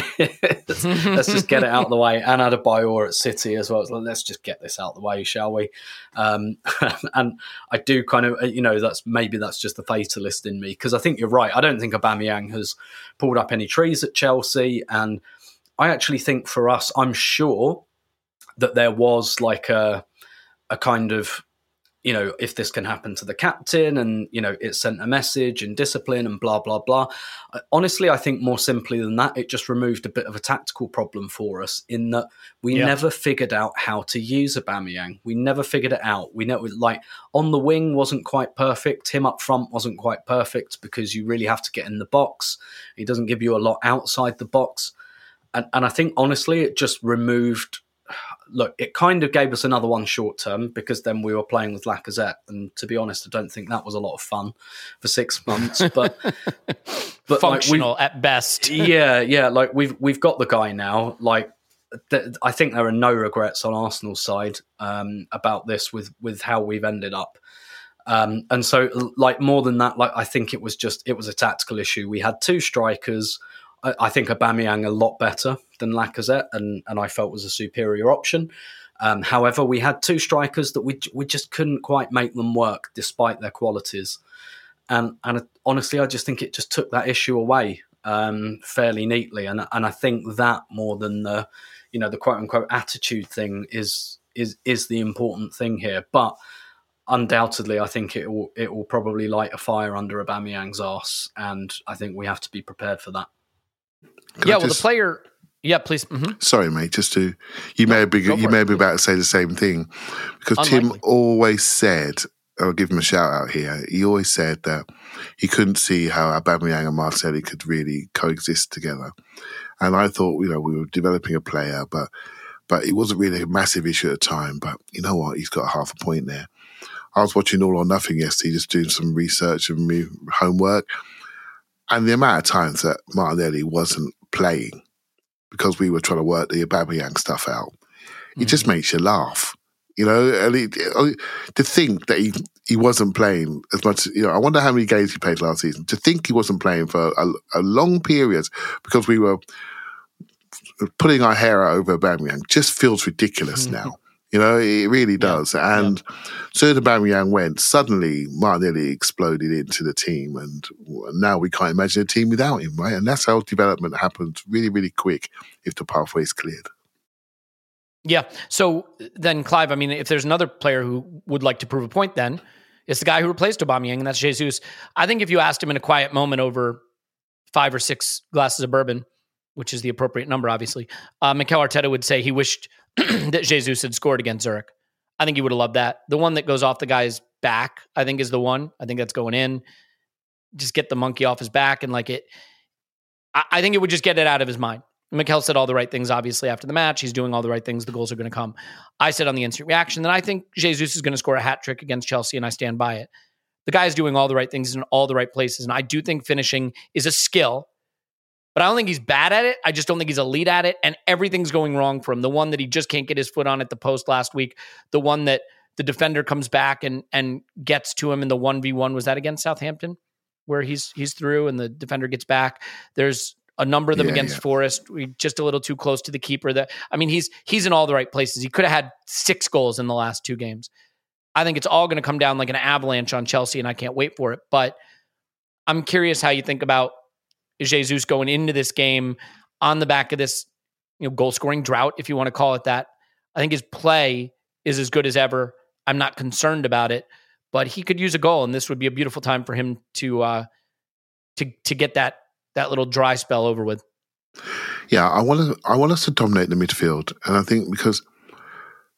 let's, [LAUGHS] let's just get it out of the way. [LAUGHS] And Adebayor at City as well. Like, let's just get this out of the way, shall we? Um, [LAUGHS] and I do kind of, you know, that's maybe that's just the fatalist in me because I think you're right. I don't think Aubameyang has pulled up any trees at Chelsea, and I actually think for us, I'm sure that there was like a a kind of you know, if this can happen to the captain and, you know, it sent a message and discipline and blah, blah, blah. Uh, Honestly, I think more simply than that, it just removed a bit of a tactical problem for us in that we Yeah. never figured out how to use Aubameyang. We never figured it out. We know, like, on the wing wasn't quite perfect. Him up front wasn't quite perfect because you really have to get in the box. He doesn't give you a lot outside the box. And, and I think, honestly, it just removed look, it kind of gave us another one short term because then we were playing with Lacazette, and to be honest, I don't think that was a lot of fun for six months. But [LAUGHS] but like, Functional at best. [LAUGHS] yeah, yeah, like we've we've got the guy now. Like th- I think there are no regrets on Arsenal's side um, about this with with how we've ended up. Um, and so, like more than that, like I think it was just it was a tactical issue. We had two strikers. I, think Aubameyang a lot better than Lacazette, and and I felt was a superior option. Um, however, we had two strikers that we we just couldn't quite make them work despite their qualities. And and honestly, I just think it just took that issue away um, fairly neatly. And and I think that more than the you know the quote unquote attitude thing is is is the important thing here. But undoubtedly, I think it will it will probably light a fire under Aubameyang's arse, and I think we have to be prepared for that. Can yeah, I well, just- the player. Yeah, please. mhm. Sorry, mate. Just to you may be you may it, be about to say the same thing because Unlikely. Tim always said. I'll give him a shout out here. He always said that he couldn't see how Aubameyang and Martinelli could really coexist together. And I thought, you know, we were developing a player, but but it wasn't really a massive issue at the time. But you know what? He's got half a point there. I was watching All or Nothing yesterday, just doing some research and me homework, and the amount of times that Martinelli wasn't playing because we were trying to work the Aubameyang stuff out. It just mm. makes you laugh, you know. And it, to think that he he wasn't playing as much, you know. I wonder how many games he played last season. To think he wasn't playing for a, a long period because we were putting our hair out over Aubameyang just feels ridiculous [LAUGHS] now. You know, it really does. And so the Aubameyang went, suddenly Martinelli exploded into the team, and now we can't imagine a team without him, right? And that's how development happens really, really quick if the pathway is cleared. Yeah. So then, Clive, I mean, if there's another player who would like to prove a point, then it's the guy who replaced Aubameyang, and that's Jesus. I think if you asked him in a quiet moment over five or six glasses of bourbon, which is the appropriate number, obviously, uh, Mikel Arteta would say he wished [CLEARS THROAT] that Jesus had scored against Zurich. I think he would have loved that. The one that goes off the guy's back, I think, is the one. I think that's going in. Just get the monkey off his back and like it. I, I think it would just get it out of his mind. Mikel said all the right things, obviously, after the match. He's doing all the right things. The goals are going to come. I said on the instant reaction that I think Jesus is going to score a hat trick against Chelsea, and I stand by it. The guy is doing all the right things in all the right places. And I do think finishing is a skill, but I don't think he's bad at it. I just don't think he's elite at it. And everything's going wrong for him. The one that he just can't get his foot on at the post last week, the one that the defender comes back and and gets to him in the 1v1 was that against Southampton where he's he's through and the defender gets back there's a number of them Yeah, against yeah. Forest we just a little too close to the keeper that I mean he's he's in all the right places he could have had 6 goals in the last two games I think it's all going to come down like an avalanche on Chelsea and I can't wait for it but I'm curious how you think about Jesus going into this game on the back of this you know goal scoring drought if you want to call it that I think his play is as good as ever I'm not concerned about it, but he could use a goal, and this would be a beautiful time for him to uh, to to get that that little dry spell over with. Yeah, I want to. I want us to dominate the midfield, and I think because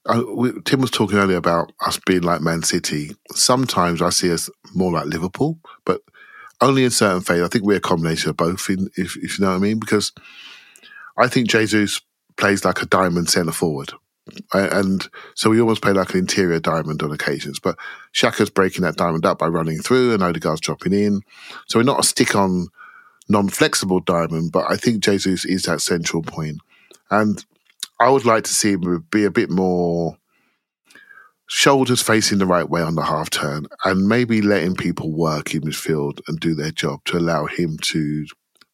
I, we, Tim was talking earlier about us being like Man City. Sometimes I see us more like Liverpool, but only in certain phases. I think we're a combination of both, in, if, if you know what I mean. Because I think Jesus plays like a diamond centre forward. And so we almost play like an interior diamond on occasions. But Xhaka's breaking that diamond up by running through and Odegaard's dropping in. So we're not a stick on non-flexible diamond, but I think Jesus is that central point. And I would like to see him be a bit more shoulders facing the right way on the half turn and maybe letting people work in midfield and do their job to allow him to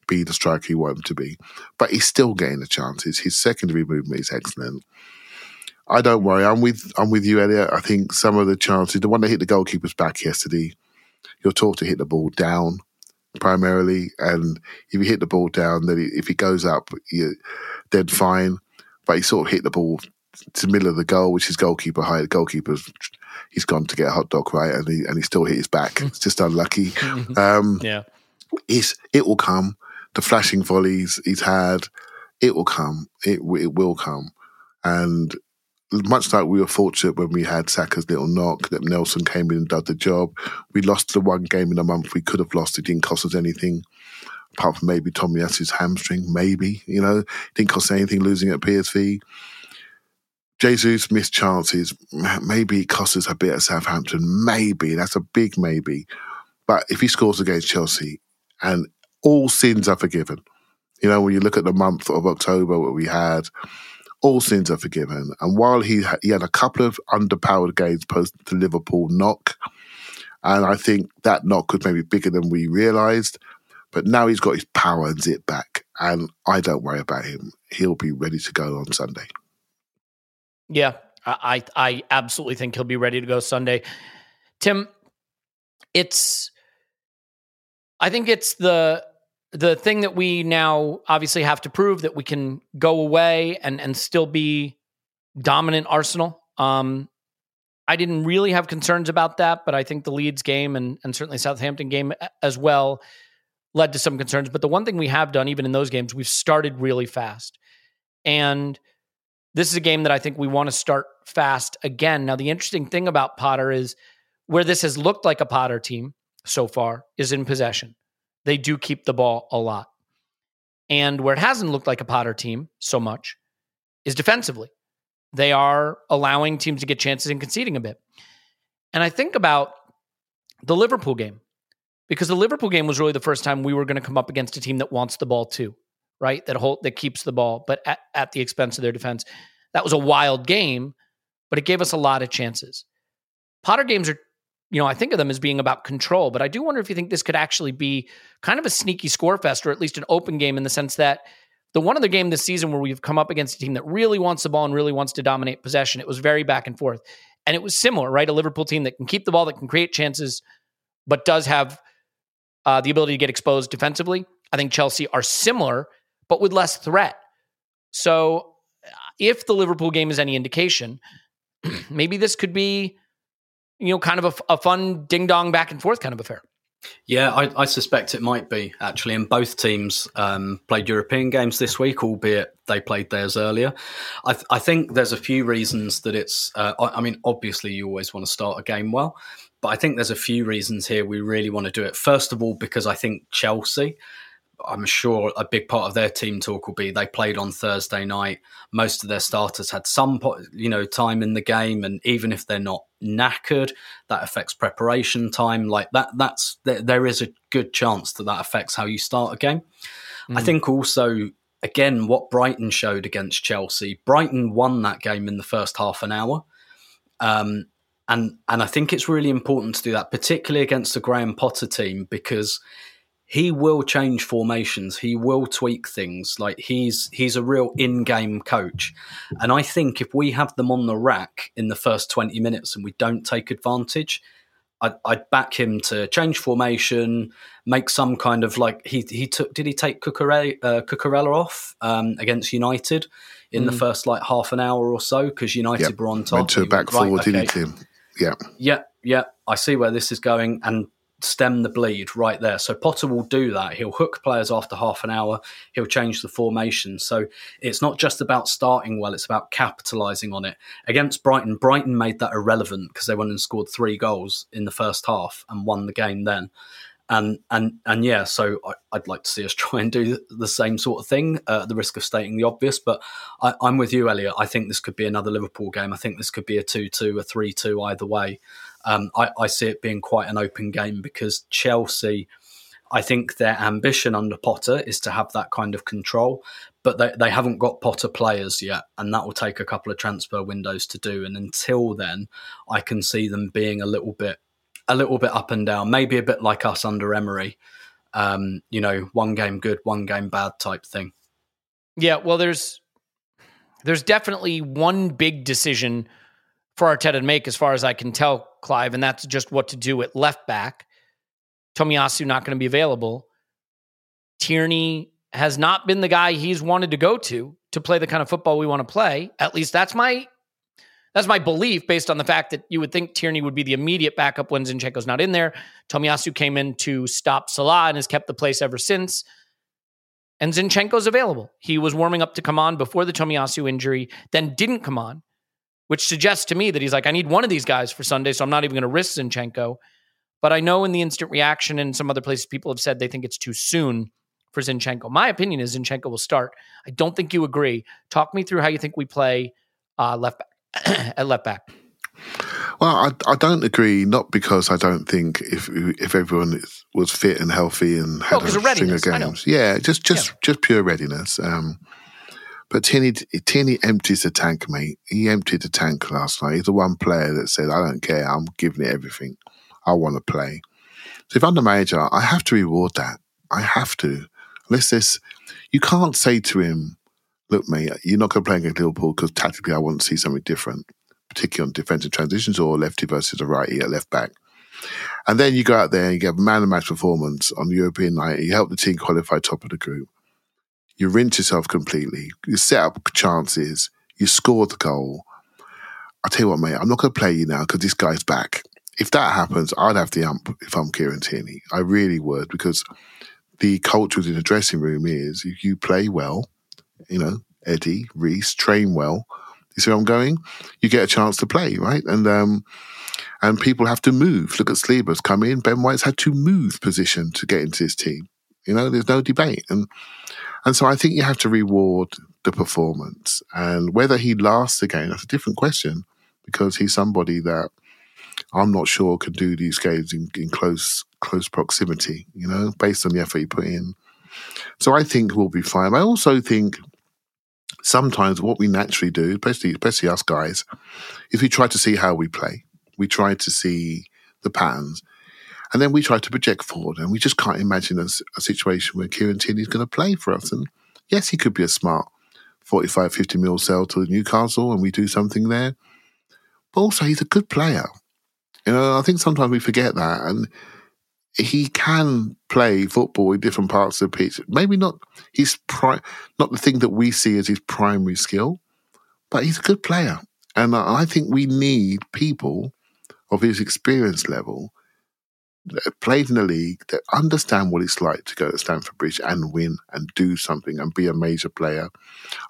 be the striker he want him to be. But he's still getting the chances. His secondary movement is excellent. I don't worry. I'm with I'm with you, Elliot. I think some of the chances, the one that hit the goalkeeper's back yesterday, you're taught to hit the ball down primarily, and if you hit the ball down, then if he goes up, you, then fine. But he sort of hit the ball to the middle of the goal, which is goalkeeper height. The goalkeeper's he's gone to get a hot dog right, and he and he still hit his back. It's just unlucky. [LAUGHS] Um, Yeah, it's, it will come. The flashing volleys he's had, it will come. It it will come, and much like we were fortunate when we had Saka's little knock that Nelson came in and did the job. We lost the one game in a month we could have lost. It didn't cost us anything, apart from maybe Tomiyasu's hamstring. Maybe you know, didn't cost anything losing at PSV. Jesus missed chances. Maybe it cost us a bit at Southampton. Maybe that's a big maybe. But if he scores against Chelsea, and all sins are forgiven. You know, when you look at the month of October, what we had, all sins are forgiven. And while he he had a couple of underpowered games post the Liverpool knock, and I think that knock was maybe bigger than we realised. But now he's got his power and zip back, and I don't worry about him. He'll be ready to go on Sunday. Yeah, I I absolutely think he'll be ready to go Sunday. Tim, it's I think it's the the thing that we now obviously have to prove that we can go away and and still be dominant Arsenal. Um, I didn't really have concerns about that, but I think the Leeds game and and certainly Southampton game as well led to some concerns. But the one thing we have done, even in those games, we've started really fast, and this is a game that I think we want to start fast again. Now, the interesting thing about Potter is where this has looked like a Potter team so far is in possession. They do keep the ball a lot. And where it hasn't looked like a Potter team so much is defensively. They are allowing teams to get chances and conceding a bit. And I think about the Liverpool game because the Liverpool game was really the first time we were going to come up against a team that wants the ball too, right? That hold, that keeps the ball, but at, at the expense of their defense. That was a wild game, but it gave us a lot of chances. Potter games are you know, I think of them as being about control, but I do wonder if you think this could actually be kind of a sneaky score fest or at least an open game in the sense that the one other game this season where we've come up against a team that really wants the ball and really wants to dominate possession, it was very back and forth. And it was similar, right? A Liverpool team that can keep the ball, that can create chances, but does have uh, the ability to get exposed defensively. I think Chelsea are similar, but with less threat. So uh, if the Liverpool game is any indication, [CLEARS THROAT] maybe this could be you know, kind of a, a fun ding dong back and forth kind of affair. Yeah, I, I, suspect it might be actually. And both teams um, played European games this week, albeit they played theirs earlier. I, th- I think there's a few reasons that it's. Uh, I, I mean, obviously, you always want to start a game well, but I think there's a few reasons here we really want to do it. First of all, because I think Chelsea I'm sure a big part of their team talk will be they played on Thursday night. Most of their starters had some, you know, time in the game, and even if they're not knackered, that affects preparation time. Like that, that's there is a good chance that that affects how you start a game. Mm. I think also, again, what Brighton showed against Chelsea, Brighton won that game in the first half an hour. Um, and and I think it's really important to do that, particularly against the Graham Potter team, because he will change formations. He will tweak things. Like he's he's a real in-game coach, and I think if we have them on the rack in the first twenty minutes and we don't take advantage, I'd, I'd back him to change formation, make some kind of like he he took. Did he take Cucurella, uh, Cucurella off um, against United in mm. the first like half an hour or so because United yep. were on top. Went to a back right, forward, okay. didn't he? Yeah, yeah, yeah. I see where this is going, and stem the bleed right there. So Potter will do that. He'll hook players after half an hour. He'll change the formation. So it's not just about starting well, it's about capitalizing on it. Against Brighton, Brighton made that irrelevant because they went and scored three goals in the first half and won the game then. And and and yeah, so I, would like to see us [LAUGHS] try and do the same sort of thing, uh, at the risk of stating the obvious. But I, I'm with you, Elliot. I think this could be another Liverpool game. I think this could be a two-two, a three-two, either way. Um, I, I see it being quite an open game because Chelsea, I think their ambition under Potter is to have that kind of control, but they, they haven't got Potter players yet, and that will take a couple of transfer windows to do. And until then, I can see them being a little bit a little bit up and down, maybe a bit like us under Emery. Um, you know, one game good, one game bad type thing. Yeah, well, there's there's definitely one big decision for Arteta to make, as far as I can tell, Clive, and that's just what to do at left back. Tomiyasu not going to be available. Tierney has not been the guy he's wanted to go to to play the kind of football we want to play. At least that's my that's my belief based on the fact that you would think Tierney would be the immediate backup when Zinchenko's not in there. Tomiyasu came in to stop Salah and has kept the place ever since. And Zinchenko's available. He was warming up to come on before the Tomiyasu injury, then didn't come on which suggests to me that he's like, I need one of these guys for Sunday, so I'm not even going to risk Zinchenko. But I know in the instant reaction and some other places, people have said they think it's too soon for Zinchenko. My opinion is Zinchenko will start. I don't think you agree. Talk me through how you think we play uh, left back [CLEARS THROAT] at left back. Well, I, I don't agree. Not because I don't think if if everyone was fit and healthy and had a string of games, yeah, just just yeah. just pure readiness. Um, But Tierney, Tierney empties the tank, mate. He emptied the tank last night. He's the one player that said, I don't care. I'm giving it everything. I want to play. So if I'm the manager, I have to reward that. I have to. Unless this, you can't say to him, look, mate, you're not going to play against Liverpool because tactically I want to see something different, particularly on defensive transitions or lefty versus a righty at left back. And then you go out there and you get a man of match performance on the European night. You help the team qualify top of the group. You rinse yourself completely. You set up chances. You score the goal. I tell you what, mate, I'm not going to play you now because this guy's back. If that happens, I'd have the ump if I'm Kieran Tierney. I really would because the culture within the dressing room is if you play well, you know, Eddie, Reiss, train well. You see where I'm going? You get a chance to play, right? And um, and people have to move. Look at Saliba's come in. Ben White's had to move position to get into his team. You know, there's no debate. And and so I think you have to reward the performance. And whether he lasts the game, that's a different question because he's somebody that I'm not sure can do these games in, in close close proximity, you know, based on the effort he put in. So I think we'll be fine. I also think sometimes what we naturally do, especially especially us guys, is we try to see how we play. We try to see the patterns. And then we try to project forward, and we just can't imagine a, a situation where Kieran Tierney is going to play for us. And yes, he could be a smart 45, 50 mil sell to Newcastle, and we do something there. But also, he's a good player. You know, I think sometimes we forget that. And he can play football in different parts of the pitch. Maybe not his pri- not the thing that we see as his primary skill, but he's a good player. And I think we need people of his experience level played in the league that understand what it's like to go to Stamford Bridge and win and do something and be a major player.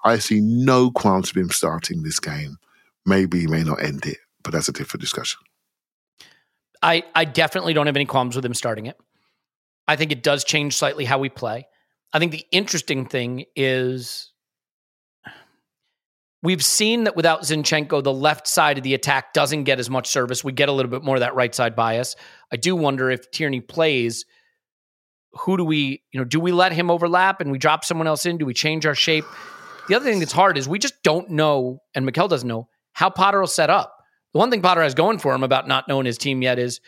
I see no qualms of him starting this game. Maybe he may not end it, but that's a different discussion. I, I definitely don't have any qualms with him starting it. I think it does change slightly how we play. I think the interesting thing is we've seen that without Zinchenko, the left side of the attack doesn't get as much service. We get a little bit more of that right side bias. I do wonder if Tierney plays, who do we, you know, do we let him overlap and we drop someone else in? Do we change our shape? The other thing that's hard is we just don't know, and Mikel doesn't know, how Potter will set up. The one thing Potter has going for him about not knowing his team yet is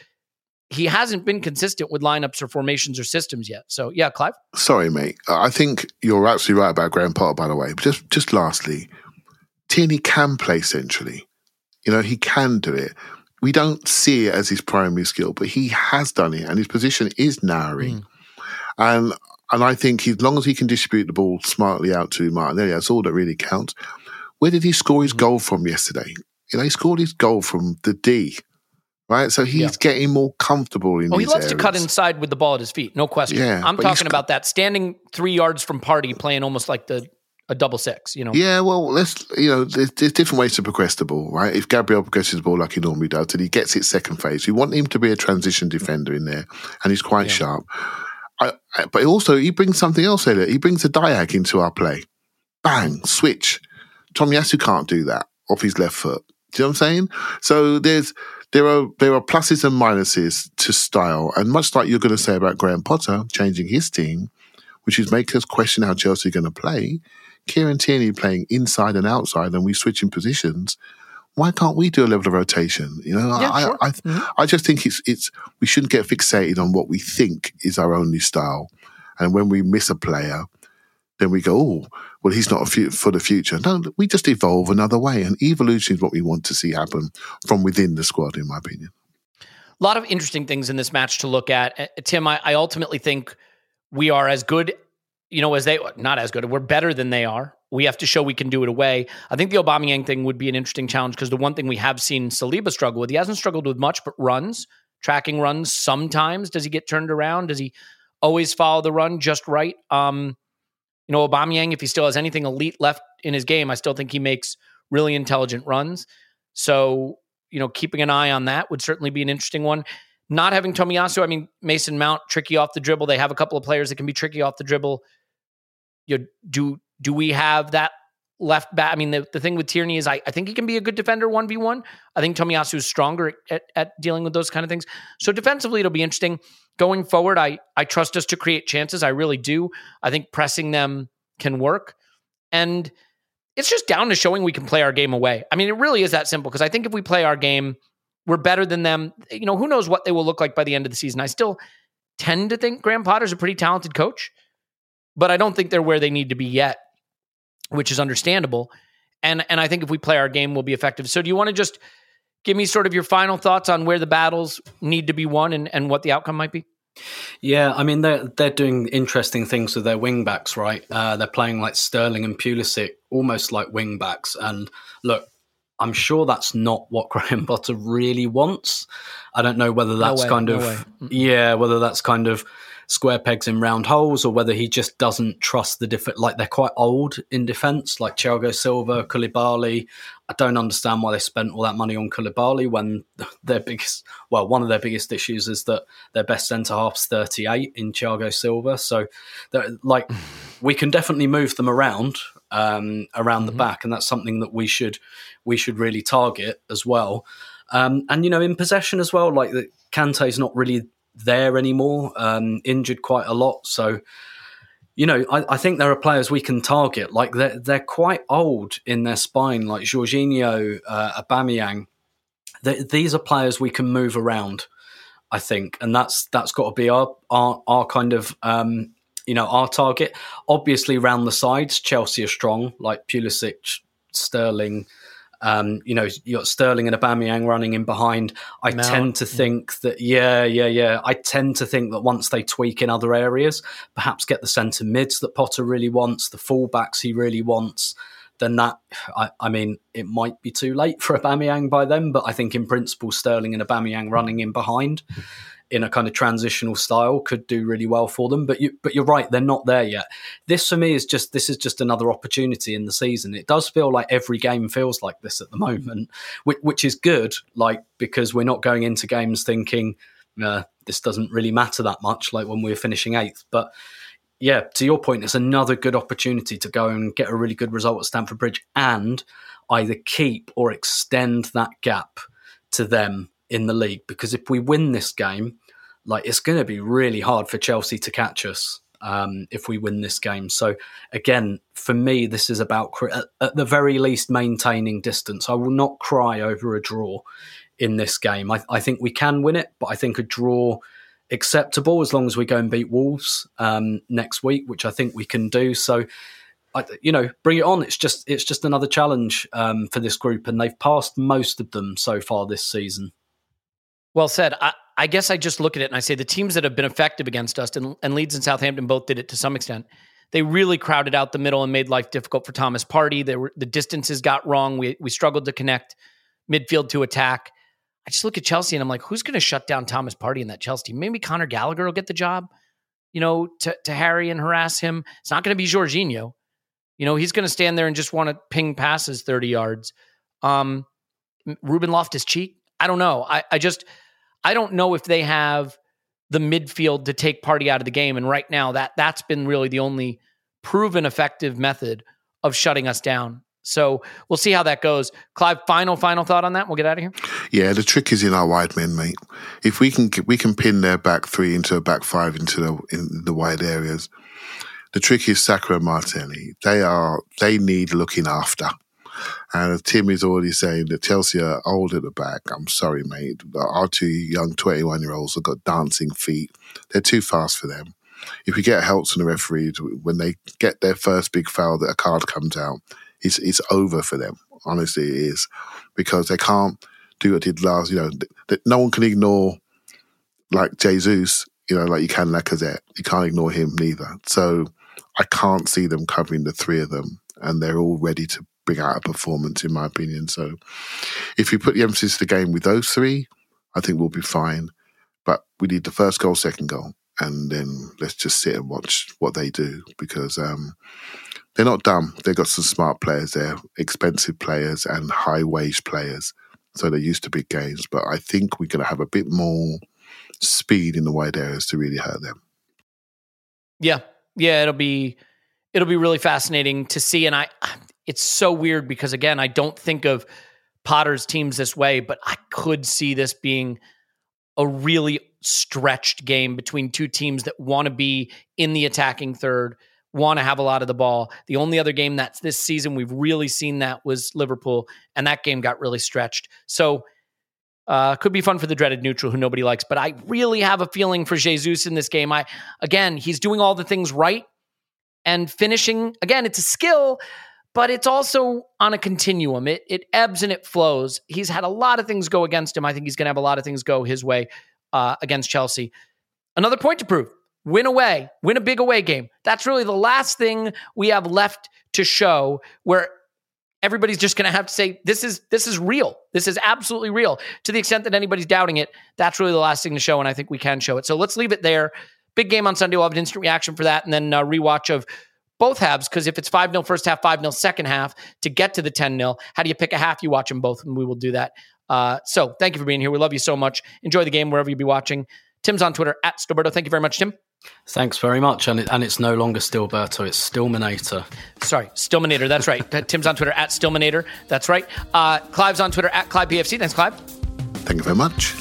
he hasn't been consistent with lineups or formations or systems yet. So yeah, Clive. Sorry, mate. I think you're absolutely right about Graham Potter. By the way, but just just lastly, Tierney can play centrally. You know, he can do it. We don't see it as his primary skill, but he has done it, and his position is narrowing. Mm. And and I think as long as he can distribute the ball smartly out to Martinelli, that's all that really counts. Where did he score his mm. goal from yesterday? You know, he scored his goal from the D, right? So he's yeah. getting more comfortable in. Oh, he loves areas. to cut inside with the ball at his feet, no question. Yeah, I'm talking about that standing three yards from Partey, playing almost like the a double six. You know. Yeah, well, let's you know, there's, there's, different ways to progress the ball, right? If Gabriel progresses the ball like he normally does, and he gets it second phase, we want him to be a transition defender in there, and he's quite yeah. sharp. I, I, but also, he brings something else, Elliot. He brings a diag into our play. Bang, switch. Tomiyasu can't do that off his left foot. Do you know what I'm saying? So there's there are there are pluses and minuses to style, and much like you're going to say about Graham Potter changing his team, which is make us question how Chelsea are going to play. Kieran Tierney playing inside and outside, and we switching positions. Why can't we do a level of rotation? You know, yeah, I, sure. I, I, mm-hmm. I just think it's it's we shouldn't get fixated on what we think is our only style, and when we miss a player, then we go, oh, well, he's not for the future. No, we just evolve another way. And evolution is what we want to see happen from within the squad, in my opinion. A lot of interesting things in this match to look at. Uh, Tim, I, I ultimately think we are as good, you know, as they, not as good, we're better than they are. We have to show we can do it away. I think the Aubameyang thing would be an interesting challenge because the one thing we have seen Saliba struggle with, he hasn't struggled with much, but runs, tracking runs sometimes. Does he get turned around? Does he always follow the run just right? Um, you know, Aubameyang, if he still has anything elite left in his game, I still think he makes really intelligent runs. So, you know, keeping an eye on that would certainly be an interesting one. Not having Tomiyasu, I mean, Mason Mount tricky off the dribble. They have a couple of players that can be tricky off the dribble. You do do we have that left back? I mean, the, the thing with Tierney is I, I think he can be a good defender 1v1. I think Tomiyasu is stronger at, at dealing with those kind of things. So defensively, it'll be interesting going forward, I I trust us to create chances. I really do. I think pressing them can work. And it's just down to showing we can play our game away. I mean, it really is that simple because I think if we play our game, we're better than them. You know, who knows what they will look like by the end of the season. I still tend to think Graham Potter's a pretty talented coach, but I don't think they're where they need to be yet, which is understandable. And and I think if we play our game, we'll be effective. So do you want to just give me sort of your final thoughts on where the battles need to be won and, and what the outcome might be? Yeah, I mean they're they're doing interesting things with their wing backs, right? Uh, they're playing like Sterling and Pulisic, almost like wing backs. And look, I'm sure that's not what [LAUGHS] Graham Potter really wants. I don't know whether that's way, kind no of way. yeah, whether that's kind of square pegs in round holes or whether he just doesn't trust the different like they're quite old in defence, like Thiago Silva, Koulibaly. I don't understand why they spent all that money on Koulibaly when [LAUGHS] their biggest well, one of their biggest issues is that their best centre half's 38 in Thiago Silva. So like [LAUGHS] we can definitely move them around um, around the back, and that's something that we should we should really target as well. Um, and you know, in possession as well, like the Kante's not really there anymore, um, injured quite a lot. So, you know, I, I think there are players we can target. Like they're they're quite old in their spine, like Jorginho, uh, Aubameyang. Th these are players we can move around. I think, and that's that's got to be our our, our kind of um, you know our target. Obviously, round the sides, Chelsea are strong, like Pulisic, Sterling. Um, you know, you got Sterling and Aubameyang running in behind. I Mount, tend to think that, yeah, yeah, yeah. I tend to think that once they tweak in other areas, perhaps get the centre mids that Potter really wants, the fullbacks he really wants, then that, I, I mean, it might be too late for Aubameyang by then. But I think in principle, Sterling and Aubameyang running in behind in a kind of transitional style could do really well for them. But you, but you're right, they're not there yet. This for me is just this is just another opportunity in the season. It does feel like every game feels like this at the moment, which, which is good. Like because we're not going into games thinking uh, this doesn't really matter that much. Like when we were finishing eighth, but. Yeah, to your point, it's another good opportunity to go and get a really good result at Stamford Bridge and either keep or extend that gap to them in the league. Because if we win this game, like it's going to be really hard for Chelsea to catch us um, if we win this game. So again, for me, this is about at, the very least maintaining distance. I will not cry over a draw in this game. I, I think we can win it, but I think a draw acceptable as long as we go and beat Wolves um, next week, which I think we can do. So. I, you know, bring it on. It's just it's just another challenge um, for this group, and they've passed most of them so far this season. Well said. I, I guess I just look at it and I say the teams that have been effective against us, and, and Leeds and Southampton both did it to some extent. They really crowded out the middle and made life difficult for Thomas Partey. They were, the distances got wrong. We we struggled to connect midfield to attack. I just look at Chelsea and I'm like, who's going to shut down Thomas Partey in that Chelsea team? Maybe Conor Gallagher will get the job, you know, to, to harry and harass him. It's not going to be Jorginho. You know, he's going to stand there and just want to ping passes 30 yards. Um, Ruben Loftus Cheek, I don't know. I, I just, I don't know if they have the midfield to take Partey out of the game. And right now, that that's been really the only proven effective method of shutting us down. So we'll see how that goes. Clive, final final thought on that. We'll get out of here. Yeah, the trick is in our wide men, mate. If we can we can pin their back three into a back five into the in the wide areas. The trick is Saka and Martinelli. They are they need looking after. And Tim is already saying that Chelsea are old at the back. I'm sorry, mate. Our two young 21 year olds have got dancing feet. They're too fast for them. If we get help from the referees, when they get their first big foul that a card comes out, it's it's over for them. Honestly, it is because they can't do what did last. You know, th- no one can ignore like Jesus. You know, like you can Lacazette. You can't ignore him neither. So I can't see them covering the three of them, and they're all ready to bring out a performance, in my opinion. So if we put the emphasis to the game with those three, I think we'll be fine. But we need the first goal, second goal, and then let's just sit and watch what they do because um, they're not dumb. They've got some smart players there, expensive players and high wage players. So they're used to big games. But I think we're going to have a bit more speed in the wide areas to really hurt them. Yeah, yeah, it'll be it'll be really fascinating to see. And I, it's so weird because again, I don't think of Potter's teams this way, but I could see this being a really stretched game between two teams that want to be in the attacking third, want to have a lot of the ball. The only other game that's this season we've really seen that was Liverpool, and that game got really stretched. So uh, could be fun for the dreaded neutral who nobody likes, but I really have a feeling for Jesus in this game. I again, he's doing all the things right and finishing. Again, it's a skill, but it's also on a continuum. It it ebbs and it flows. He's had a lot of things go against him. I think he's going to have a lot of things go his way uh, against Chelsea. Another point to prove: win away, win a big away game. That's really the last thing we have left to show. Where everybody's just going to have to say this is this is real. This is absolutely real. To the extent that anybody's doubting it, that's really the last thing to show, and I think we can show it. So let's leave it there. Big game on Sunday. We'll have an instant reaction for that, and then uh, rewatch of both halves. Because if it's five 0 first half, five 0 second half to get to the ten 0 how do you pick a half? You watch them both, and we will do that. Uh, so thank you for being here. We love you so much. Enjoy the game wherever you be watching. Tim's on Twitter at Stillberto. Thank you very much, Tim. Thanks very much. And, it, and it's no longer Stillberto, it's Stillmanator. Sorry, Stillmanator. That's right. [LAUGHS] Tim's on Twitter at Stillmanator. That's right. Uh, Clive's on Twitter at Clive PFC. Thanks, Clive. Thank you very much.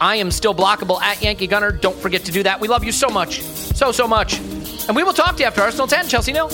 I am still blockable at Yankee Gunner. Don't forget to do that. We love you so much. So, so much. And we will talk to you after Arsenal 10, Chelsea nil.